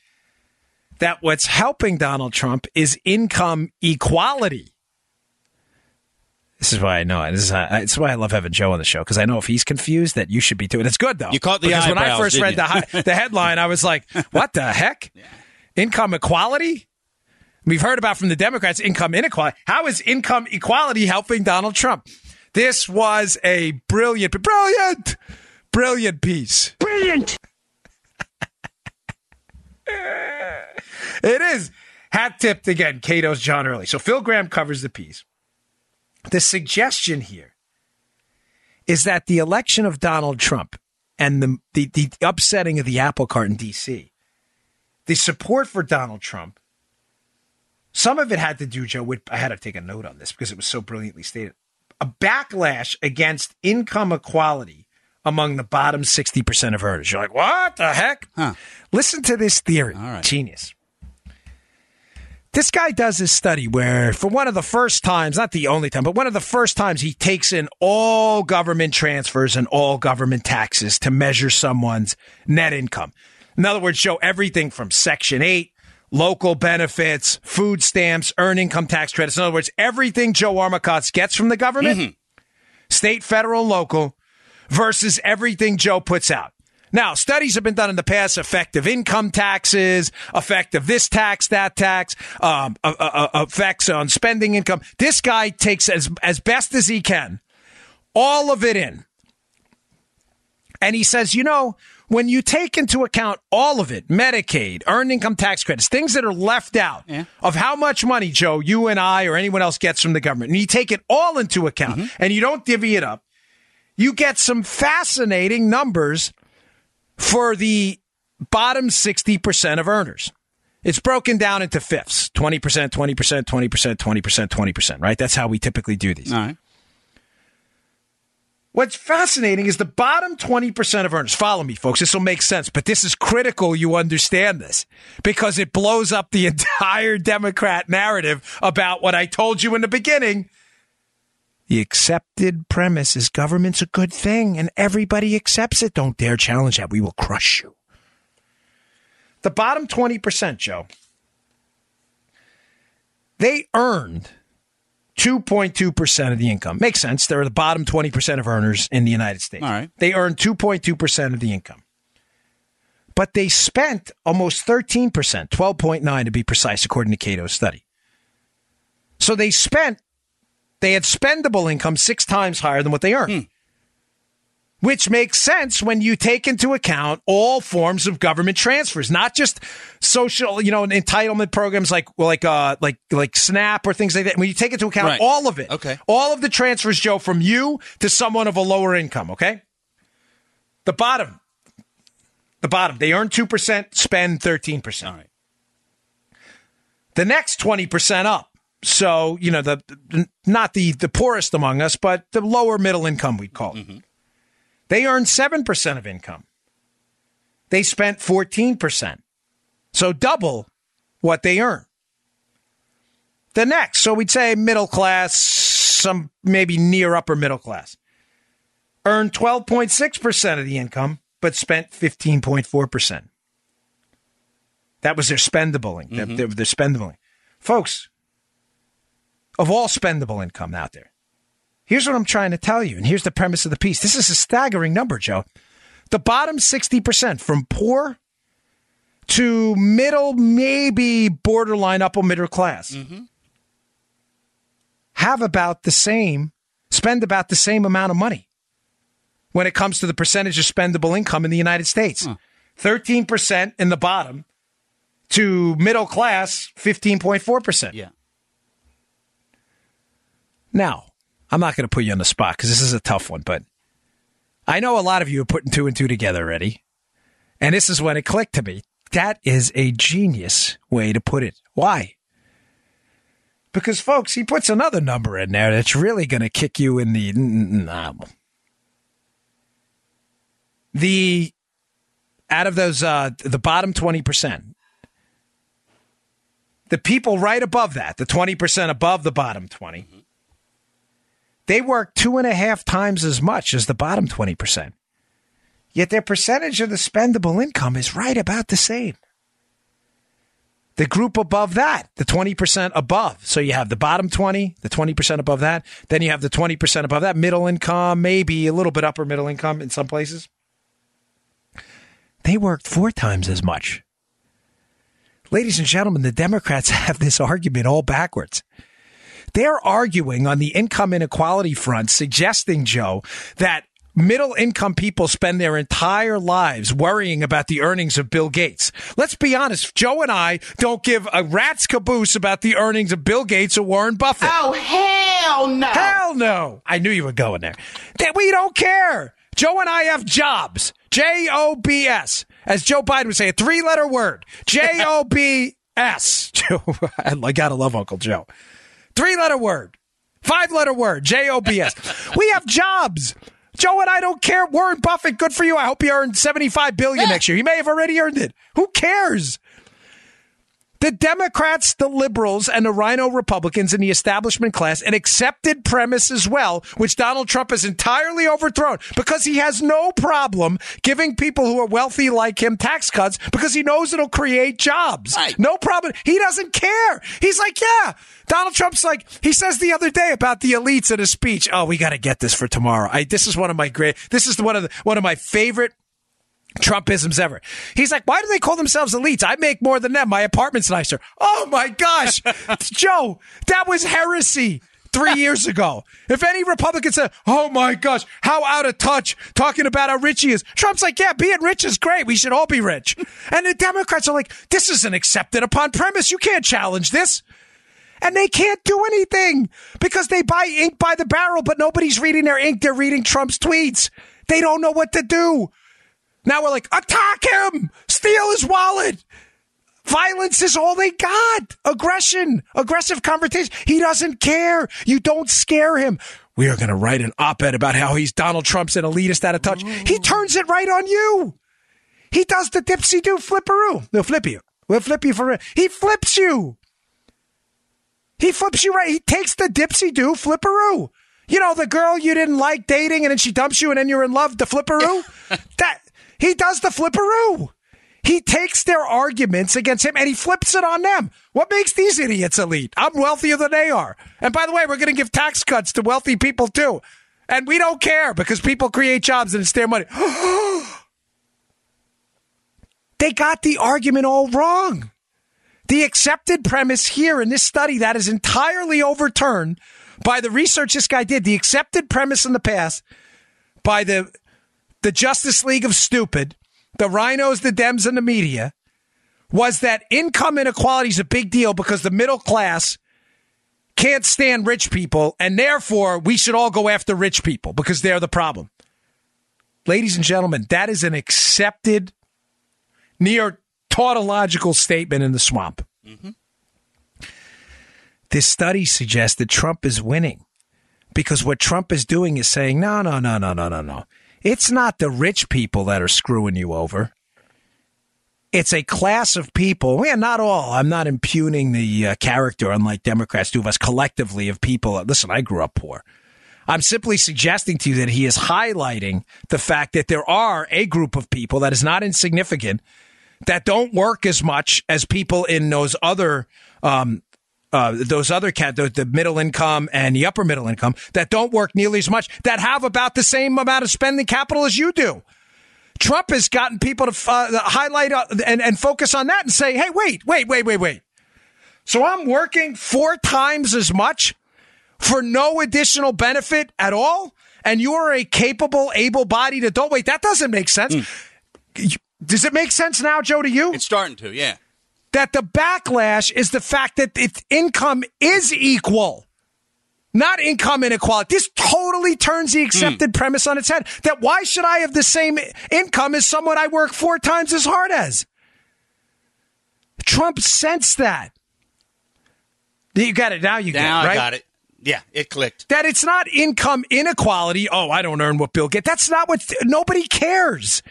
That what's helping Donald Trump is income equality. This is why I know it. This is, it's why I love having Joe on the show because I know if he's confused, that you should be too. And it's good though. You caught the because eyebrows, when I first read the, the headline, I was like, "What the heck? Yeah. Income equality?" We've heard about from the Democrats income inequality. How is income equality helping Donald Trump? This was a brilliant, brilliant, brilliant piece. Brilliant. it is. Hat tipped again, Cato's John Early. So Phil Gramm covers the piece. The suggestion here is that the election of Donald Trump and the, the, the upsetting of the apple cart in D.C., the support for Donald Trump, some of it had to do, Joe, with, I had to take a note on this because it was so brilliantly stated a backlash against income equality among the bottom 60% of earners. You're like, what the heck? Huh. Listen to this theory. Genius. This guy does his study where, for one of the first times, not the only time, but one of the first times, he takes in all government transfers and all government taxes to measure someone's net income. In other words, show everything from Section 8 local benefits, food stamps, earned income tax credits. In other words, everything Joe Armacost gets from the government, mm-hmm. state, federal, local, versus everything Joe puts out. Now, studies have been done in the past, effective income taxes, effect of this tax, that tax, um, uh, uh, uh, effects on spending income. This guy takes as, as best as he can all of it in. And he says, you know, when you take into account all of it, Medicaid, earned income tax credits, things that are left out yeah. of how much money, Joe, you and I or anyone else gets from the government, and you take it all into account mm-hmm. and you don't divvy it up, you get some fascinating numbers for the bottom 60% of earners. It's broken down into fifths 20%, 20%, 20%, 20%, 20%, right? That's how we typically do these. All right. What's fascinating is the bottom 20% of earners. Follow me, folks. This will make sense, but this is critical you understand this because it blows up the entire Democrat narrative about what I told you in the beginning. The accepted premise is government's a good thing and everybody accepts it. Don't dare challenge that. We will crush you. The bottom 20%, Joe, they earned 2.2% of the income. Makes sense. They're the bottom 20% of earners in the United States. All right. They earn 2.2% of the income. but they spent almost 13%, 12.9 to be precise, according to Cato's study. So they spent, they had spendable income six times higher than what they earned. Hmm. Which makes sense when you take into account all forms of government transfers, not just social, you know, entitlement programs like like uh like like SNAP or things like that. When you take into account Right. all of it, Okay. all of the transfers, Joe, from you to someone of a lower income, okay? The bottom, the bottom, they earn two percent, spend thirteen percent. All right. The next 20% up. So, you know, the not the the poorest among us, but the lower middle income we'd call it. They earn 7% of income. They spent 14%. So double what they earn. The next, so we'd say middle class, some maybe near upper middle class. Earned 12.6% of the income, but spent 15.4%. That was their spendable income. Mm-hmm. Their, their spendable. Folks, of all spendable income out there, here's what I'm trying to tell you, and here's the premise of the piece. This is a staggering number, Joe. The bottom 60% from poor to middle, maybe borderline upper middle class, mm-hmm. have about the same, spend about the same amount of money when it comes to the percentage of spendable income in the United States. Hmm. 13% in the bottom to middle class, 15.4%. Yeah. Now, I'm not going to put you on the spot because this is a tough one, but I know a lot of you are putting two and two together already. And this is when it clicked to me. That is a genius way to put it. Why? Because, folks, he puts another number in there that's really going to kick you in the. Nah. The out of those, uh, the bottom 20%, the people right above that, the 20% above the bottom 20, they work two and a half times as much as the bottom 20%. Yet their percentage of the spendable income is right about the same. The group above that, the 20% above. So you have the bottom 20, the 20% above that. Then you have the 20% above that, middle income, maybe a little bit upper middle income in some places. They worked four times as much. Ladies and gentlemen, the Democrats have this argument all backwards. They're arguing on the income inequality front, suggesting, Joe, that middle income people spend their entire lives worrying about the earnings of Bill Gates. Let's be honest, Joe and I don't give a rat's caboose about the earnings of Bill Gates or Warren Buffett. Oh, hell no. Hell no. I knew you were going there. That we don't care. Joe and I have jobs. J O B S. As Joe Biden would say, a three letter word. J O B S. Joe, I gotta love Uncle Joe. Three letter word. Five letter word. J O B S. We have jobs. Joe and I don't care. Warren Buffett, good for you. I hope you earn 75 billion next year. He may have already earned it. Who cares? The Democrats, the liberals, and the rhino Republicans in the establishment class, an accepted premise as well, which Donald Trump has entirely overthrown because he has no problem giving people who are wealthy like him tax cuts because he knows it'll create jobs. Right. No problem. He doesn't care. He's like, yeah. Donald Trump's like, he says the other day about the elites in a speech. Oh, we got to get this for tomorrow. I, this is one of my great, this is one of the, one of my favorite Trumpisms ever. He's like, why do they call themselves elites? I make more than them. My apartment's nicer. Oh my gosh. Joe, that was heresy three years ago. If any Republican said, oh my gosh, how out of touch talking about how rich he is, Trump's like, yeah, being rich is great. We should all be rich. And the Democrats are like, this isn't accepted upon premise. You can't challenge this. And they can't do anything because they buy ink by the barrel, but nobody's reading their ink. They're reading Trump's tweets. They don't know what to do. Now we're like, attack him, steal his wallet. Violence is all they got. Aggression, aggressive confrontation. He doesn't care. You don't scare him. We are going to write an op ed about how he's Donald Trump's an elitist out of touch. He turns it right on you. He does the dipsy do flipperoo. He'll flip you. We'll flip you for it. He flips you. He flips you right. He takes the dipsy do flipperoo. You know, the girl you didn't like dating and then she dumps you and then you're in love, the flipperoo? that he does the flipperoo. He takes their arguments against him and he flips it on them. What makes these idiots elite? I'm wealthier than they are. And by the way, we're going to give tax cuts to wealthy people too. And we don't care because people create jobs and it's their money. they got the argument all wrong. The accepted premise here in this study that is entirely overturned by the research this guy did, the accepted premise in the past by the the Justice League of Stupid, the rhinos, the Dems, and the media, was that income inequality is a big deal because the middle class can't stand rich people, and therefore we should all go after rich people because they're the problem. Ladies and gentlemen, that is an accepted, near tautological statement in the swamp. Mm-hmm. This study suggests that Trump is winning because what Trump is doing is saying, no, no, no, no, no, no, no. It's not the rich people that are screwing you over. It's a class of people. Yeah, not all. I'm not impugning the uh, character, unlike Democrats do of us collectively of people. Listen, I grew up poor. I'm simply suggesting to you that he is highlighting the fact that there are a group of people that is not insignificant that don't work as much as people in those other um, uh, those other cat the, the, middle income and the upper middle income that don't work nearly as much that have about the same amount of spending capital as you do. Trump has gotten people to uh, highlight uh, and, and focus on that and say, hey, wait, wait, wait, wait, wait. So I'm working four times as much for no additional benefit at all, and you are a capable, able-bodied adult. Wait, that doesn't make sense. Mm. Does it make sense now, Joe, to you? It's starting to, yeah. That the backlash is the fact that its income is equal, not income inequality. This totally turns the accepted mm. premise on its head. That why should I have the same income as someone I work four times as hard as? Trump sensed that. You got it. Now you now get it, right? I got it. Yeah, it clicked. That it's not income inequality. Oh, I don't earn what Bill gets. That's not what nobody cares.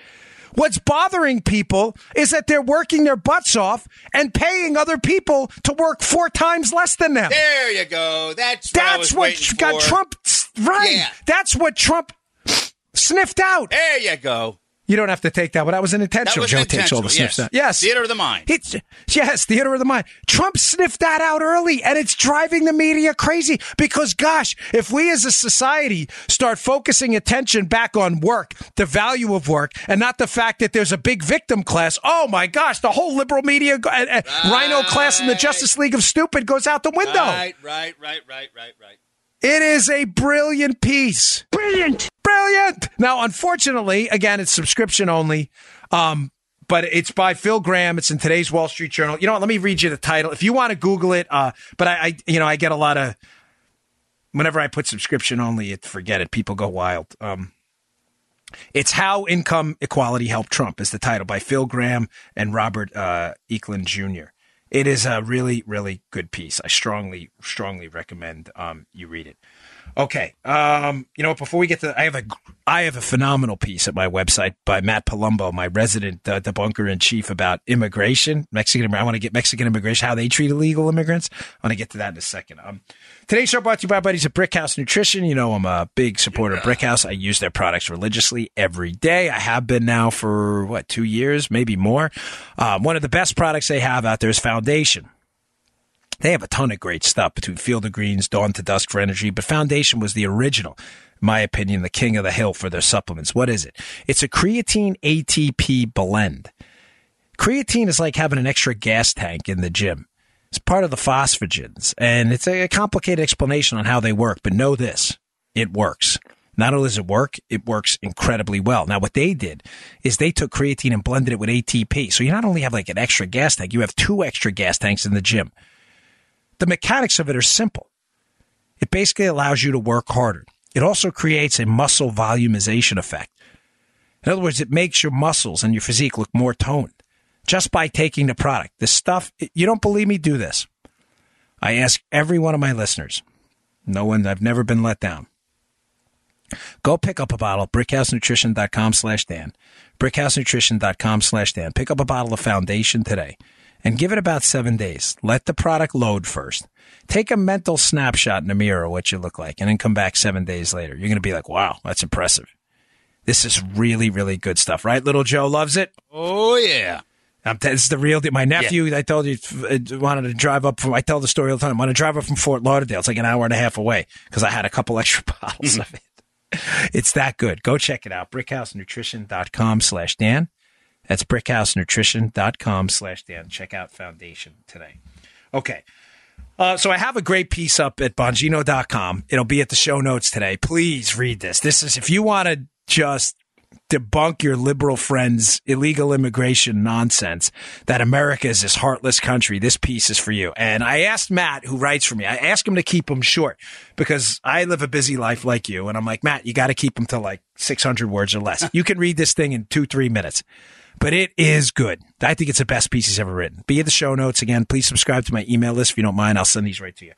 What's bothering people is that they're working their butts off and paying other people to work four times less than them. There you go. That's what that's what got for. Trump right. Yeah. That's what Trump sniffed out. There you go. You don't have to take that, but that was an intentional. Was Joe intentional. takes all the yes. sniffs Yes. Theater of the mind. It's, yes, theater of the mind. Trump sniffed that out early, and it's driving the media crazy because, gosh, if we as a society start focusing attention back on work, the value of work, and not the fact that there's a big victim class, oh my gosh, the whole liberal media, uh, uh, right. rhino class in the Justice League of Stupid goes out the window. Right, right, right, right, right, right. It is a brilliant piece. Brilliant. Brilliant. Now, unfortunately, again, it's subscription only. Um, but it's by Phil Gramm. It's in today's Wall Street Journal. You know what? Let me read you the title. If you want to Google it, uh, but I, I, you know, I get a lot of, whenever I put subscription only, it, forget it. People go wild. Um, it's How Income Equality Helped Trump is the title by Phil Gramm and Robert uh, Ekelund Jr. It is a really, really good piece. I strongly, strongly recommend um, you read it. Okay. Um, you know what? Before we get to, I have a, I have a phenomenal piece at my website by Matt Palumbo, my resident uh, debunker in chief about immigration, Mexican. I want to get Mexican immigration, how they treat illegal immigrants. I want to get to that in a second. Um, today's show brought to you by buddies at Brickhouse Nutrition. You know, I'm a big supporter yeah. of Brickhouse. I use their products religiously every day. I have been now for what two years, maybe more. Um, one of the best products they have out there is Foundation. They have a ton of great stuff between Field of Greens, Dawn to Dusk for energy, but Foundation was the original, in my opinion, the king of the hill for their supplements. What is it? It's a creatine ATP blend. Creatine is like having an extra gas tank in the gym. It's part of the phosphagens, and it's a complicated explanation on how they work, but know this it works. Not only does it work, it works incredibly well. Now, what they did is they took creatine and blended it with ATP. So you not only have like an extra gas tank, you have two extra gas tanks in the gym. The mechanics of it are simple. It basically allows you to work harder. It also creates a muscle volumization effect. In other words, it makes your muscles and your physique look more toned just by taking the product. This stuff, you don't believe me? Do this. I ask every one of my listeners. No one, I've never been let down. Go pick up a bottle, brickhousenutrition.com slash Dan. Brickhousenutrition.com slash Dan. Pick up a bottle of foundation today and give it about seven days. Let the product load first. Take a mental snapshot in the mirror of what you look like and then come back seven days later. You're going to be like, wow, that's impressive. This is really, really good stuff, right? Little Joe loves it. Oh, yeah. Um, this is the real deal. My nephew, yeah. I told you, uh, wanted to drive up from, I tell the story all the time. I want to drive up from Fort Lauderdale. It's like an hour and a half away because I had a couple extra bottles of it. It's that good. Go check it out. Brickhousenutrition.com slash Dan That's brickhousenutrition.com slash Dan. Check out Foundation today. Okay. Uh, so I have a great piece up at Bongino.com. It'll be at the show notes today. Please read this. This is if you want to just debunk your liberal friends' illegal immigration nonsense that America is this heartless country. This piece is for you. And I asked Matt, who writes for me, I asked him to keep them short because I live a busy life like you. And I'm like, Matt, you got to keep them to like 600 words or less. You can read this thing in two, three minutes. But it is good. I think it's the best piece he's ever written. Be in the show notes again. Please subscribe to my email list if you don't mind. I'll send these right to you.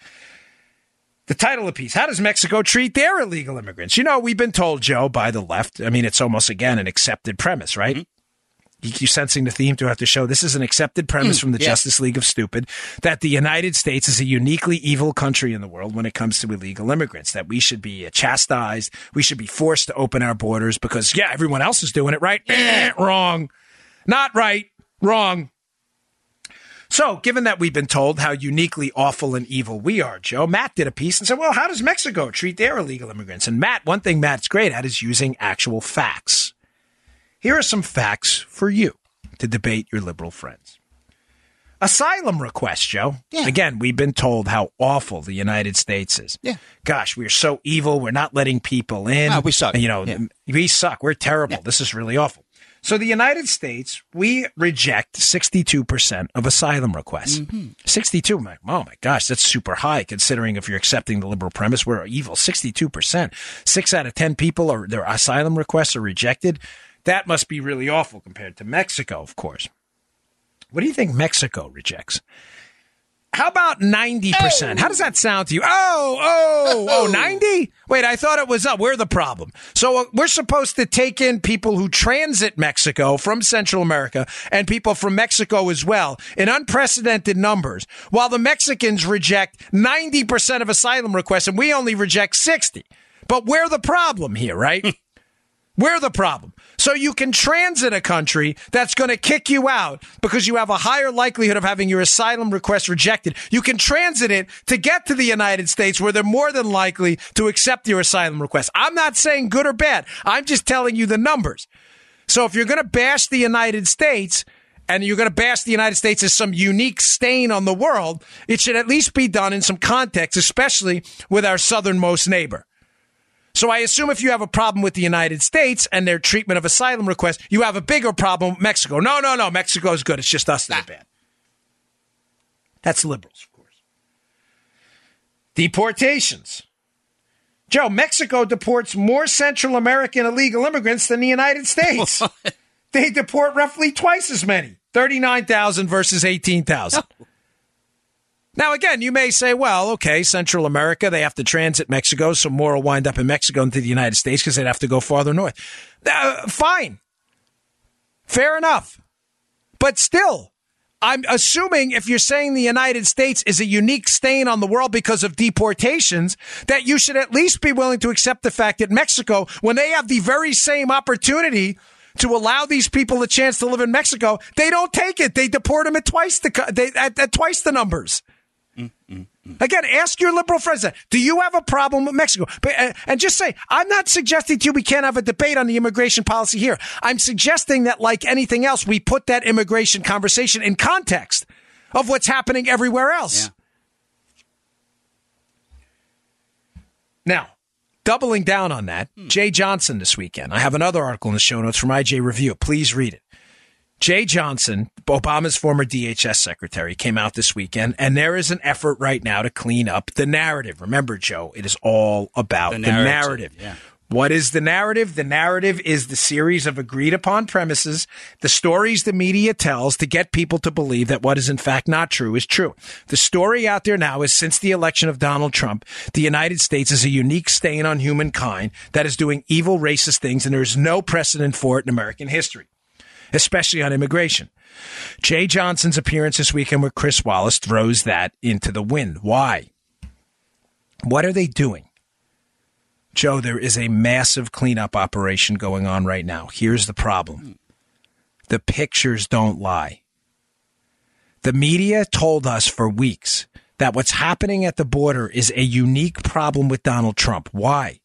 The title of the piece How does Mexico treat their illegal immigrants? You know, we've been told, Joe, by the left. I mean, it's almost, again, an accepted premise, right? Mm-hmm. You're sensing the theme throughout the show. This is an accepted premise mm, from the yeah. Justice League of Stupid that the United States is a uniquely evil country in the world when it comes to illegal immigrants, that we should be chastised. We should be forced to open our borders because, yeah, everyone else is doing it, right? Eh, wrong. Not right. Wrong. So, given that we've been told how uniquely awful and evil we are, Joe, Matt did a piece and said, well, how does Mexico treat their illegal immigrants? And Matt, one thing Matt's great at is using actual facts. Here are some facts for you to debate your liberal friends. Asylum requests, Joe. Yeah. Again, we've been told how awful the United States is. Yeah. Gosh, we're so evil. We're not letting people in. Oh, we suck. You know, yeah. we suck. We're terrible. Yeah. This is really awful. So the United States, we reject 62% of asylum requests. Mm-hmm. 62. oh my gosh, that's super high considering if you're accepting the liberal premise, we're evil. 62%. Six out of 10 people are, their asylum requests are rejected. That must be really awful compared to Mexico, of course. What do you think Mexico rejects? How about 90%? Oh. How does that sound to you? Oh, oh, oh, 90? Wait, I thought it was up. We're the problem. So uh, we're supposed to take in people who transit Mexico from Central America and people from Mexico as well in unprecedented numbers, while the Mexicans reject 90% of asylum requests and we only reject 60. But we're the problem here, right? we're the problem. So you can transit a country that's going to kick you out because you have a higher likelihood of having your asylum request rejected. You can transit it to get to the United States where they're more than likely to accept your asylum request. I'm not saying good or bad. I'm just telling you the numbers. So if you're going to bash the United States, and you're going to bash the United States as some unique stain on the world, it should at least be done in some context, especially with our southernmost neighbor. So I assume if you have a problem with the United States and their treatment of asylum requests, you have a bigger problem with Mexico. No, no, no. Mexico's good. It's just us that are bad. That's liberals, of course. Deportations. Joe, Mexico deports more Central American illegal immigrants than the United States. they deport roughly twice as many 39,000 versus 18,000. Now, again, you may say, well, okay, Central America, they have to transit Mexico, so more will wind up in Mexico into the United States because they'd have to go farther north. Uh, fine. Fair enough. But still, I'm assuming if you're saying the United States is a unique stain on the world because of deportations, that you should at least be willing to accept the fact that Mexico, when they have the very same opportunity to allow these people a chance to live in Mexico, they don't take it. They deport them at twice the they, at, at twice the numbers. Again, ask your liberal friends that. Do you have a problem with Mexico? But, uh, and just say, I'm not suggesting to you we can't have a debate on the immigration policy here. I'm suggesting that, like anything else, we put that immigration conversation in context of what's happening everywhere else. Yeah. Now, doubling down on that, hmm. Jeh Johnson this weekend. I have another article in the show notes from IJ Review. Please read it. Jeh Johnson, Obama's former DHS secretary, came out this weekend, and there is an effort right now to clean up the narrative. Remember, Joe, it is all about the narrative. The narrative. Yeah. What is the narrative? The narrative is the series of agreed upon premises, the stories the media tells to get people to believe that what is in fact not true is true. The story out there now is since the election of Donald Trump, the United States is a unique stain on humankind that is doing evil, racist things, and there is no precedent for it in American history especially on immigration. Jeh Johnson's appearance this weekend with Chris Wallace throws that into the wind. Why? What are they doing? Joe, there is a massive cleanup operation going on right now. Here's the problem the pictures don't lie. The media told us for weeks that what's happening at the border is a unique problem with Donald Trump. Why?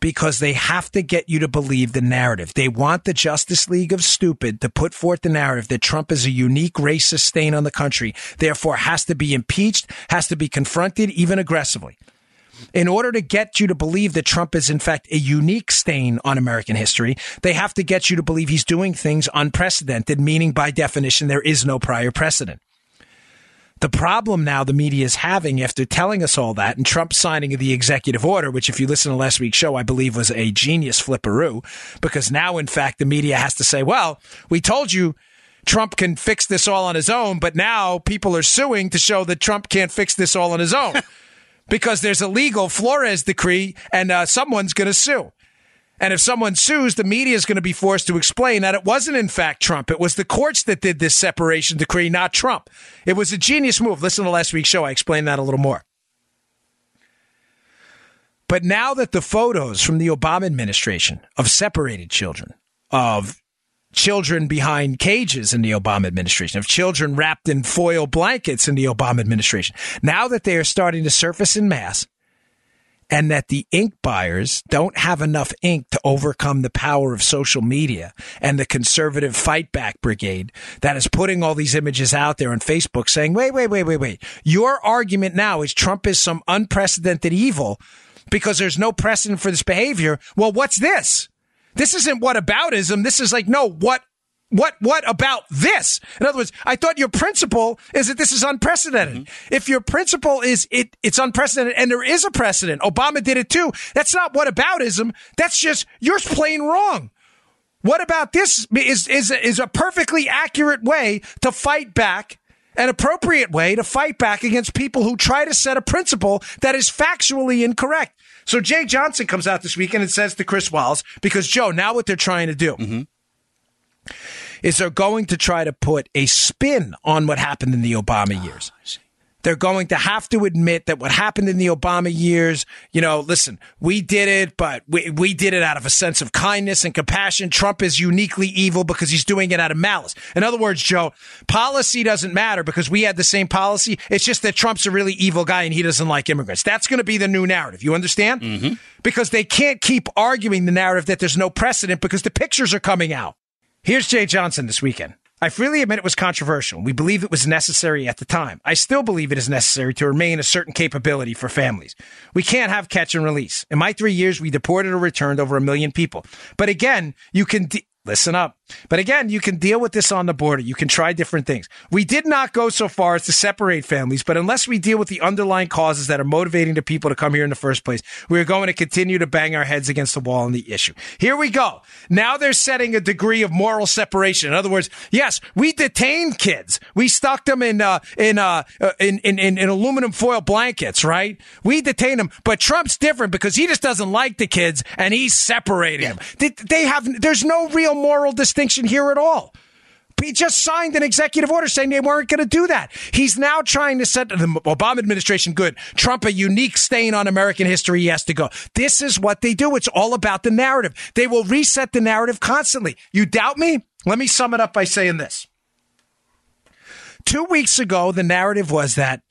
Because they have to get you to believe the narrative. They want the Justice League of Stupid to put forth the narrative that Trump is a unique racist stain on the country, therefore has to be impeached, has to be confronted, even aggressively. In order to get you to believe that Trump is, in fact, a unique stain on American history, they have to get you to believe he's doing things unprecedented, meaning by definition, there is no prior precedent. The problem now the media is having after telling us all that and Trump signing of the executive order, which if you listen to last week's show, I believe was a genius flipperoo, because now in fact the media has to say, well, we told you Trump can fix this all on his own, but now people are suing to show that Trump can't fix this all on his own because there's a legal Flores decree and uh, someone's going to sue. And if someone sues, the media is going to be forced to explain that it wasn't, in fact, Trump. It was the courts that did this separation decree, not Trump. It was a genius move. Listen to last week's show. I explained that a little more. But now that the photos from the Obama administration of separated children, of children behind cages in the Obama administration, of children wrapped in foil blankets in the Obama administration, now that they are starting to surface in mass, and that the ink buyers don't have enough ink to overcome the power of social media and the conservative fight back brigade that is putting all these images out there on Facebook saying, wait, wait, wait, wait, wait. Your argument now is Trump is some unprecedented evil because there's no precedent for this behavior. Well, what's this? This isn't what aboutism. This is like, no, what what what about this? In other words, I thought your principle is that this is unprecedented. Mm-hmm. If your principle is it it's unprecedented and there is a precedent, Obama did it too. That's not what aboutism. That's just you're plain wrong. What about this is is is a perfectly accurate way to fight back an appropriate way to fight back against people who try to set a principle that is factually incorrect. So Jeh Johnson comes out this weekend and says to Chris Wallace, because Joe, now what they're trying to do. Mm-hmm is they're going to try to put a spin on what happened in the Obama years. They're going to have to admit that what happened in the Obama years, you know, listen, we did it, but we, we did it out of a sense of kindness and compassion. Trump is uniquely evil because he's doing it out of malice. In other words, Joe, policy doesn't matter because we had the same policy. It's just that Trump's a really evil guy and he doesn't like immigrants. That's going to be the new narrative. You understand? Mm-hmm. Because they can't keep arguing the narrative that there's no precedent because the pictures are coming out. Here's Jeh Johnson this weekend. I freely admit it was controversial. We believe it was necessary at the time. I still believe it is necessary to remain a certain capability for families. We can't have catch and release. In my three years, we deported or returned over a million people. But again, you can, de- listen up. But again, you can deal with this on the border. You can try different things. We did not go so far as to separate families, but unless we deal with the underlying causes that are motivating the people to come here in the first place, we are going to continue to bang our heads against the wall on the issue. Here we go. Now they're setting a degree of moral separation. In other words, yes, we detained kids. We stuck them in uh, in, uh, uh in, in in in aluminum foil blankets, right? We detained them, but Trump's different because he just doesn't like the kids and he's separating yeah. them. They, they have there's no real moral distinction here at all. He just signed an executive order saying they weren't going to do that. He's now trying to set the Obama administration good. Trump a unique stain on American history. He has to go. This is what they do. It's all about the narrative. They will reset the narrative constantly. You doubt me? Let me sum it up by saying this. Two weeks ago, the narrative was that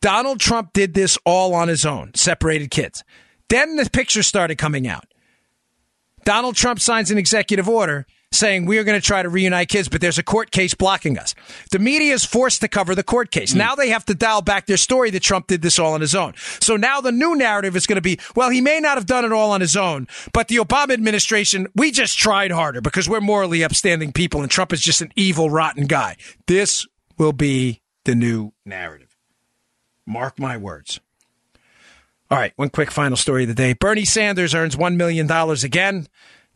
Donald Trump did this all on his own, separated kids. Then the pictures started coming out. Donald Trump signs an executive order saying we are going to try to reunite kids, but there's a court case blocking us. The media is forced to cover the court case. Mm. Now they have to dial back their story that Trump did this all on his own. So now the new narrative is going to be, well, he may not have done it all on his own, but the Obama administration, we just tried harder because we're morally upstanding people and Trump is just an evil, rotten guy. This will be the new narrative. Mark my words. All right, one quick final story of the day. Bernie Sanders earns $1 million again.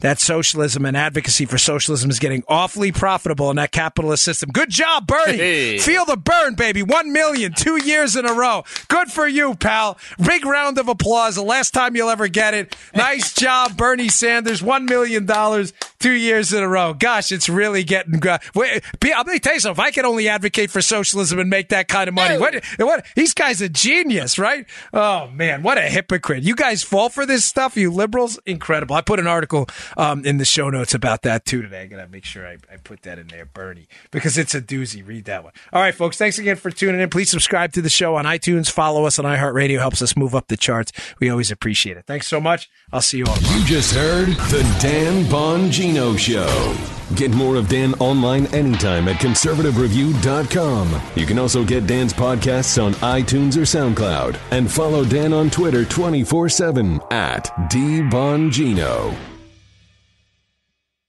That socialism and advocacy for socialism is getting awfully profitable in that capitalist system. Good job, Bernie. Hey. Feel the burn, baby. One million, two years in a row. Good for you, pal. Big round of applause. The last time you'll ever get it. Nice job, Bernie Sanders. One million dollars, two years in a row. Gosh, it's really getting. Wait, I'm going to tell you something. If I could only advocate for socialism and make that kind of money, what, what? These guys are genius, right? Oh man, what a hypocrite! You guys fall for this stuff, you liberals. Incredible. I put an article um, in the show notes about that too today. I gotta make sure I, I put that in there, Bernie, because it's a doozy. Read that one. All right, folks. Thanks again for tuning in. Please subscribe to the show on iTunes. Follow us on iHeartRadio. Helps us move up the charts. We always appreciate it. Thanks so much. I'll see you all. You just heard the Dan Bongino Show. Get more of Dan online anytime at conservativereview.com. You can also get Dan's podcasts on iTunes or SoundCloud. And follow Dan on Twitter 24 7 at DBongino.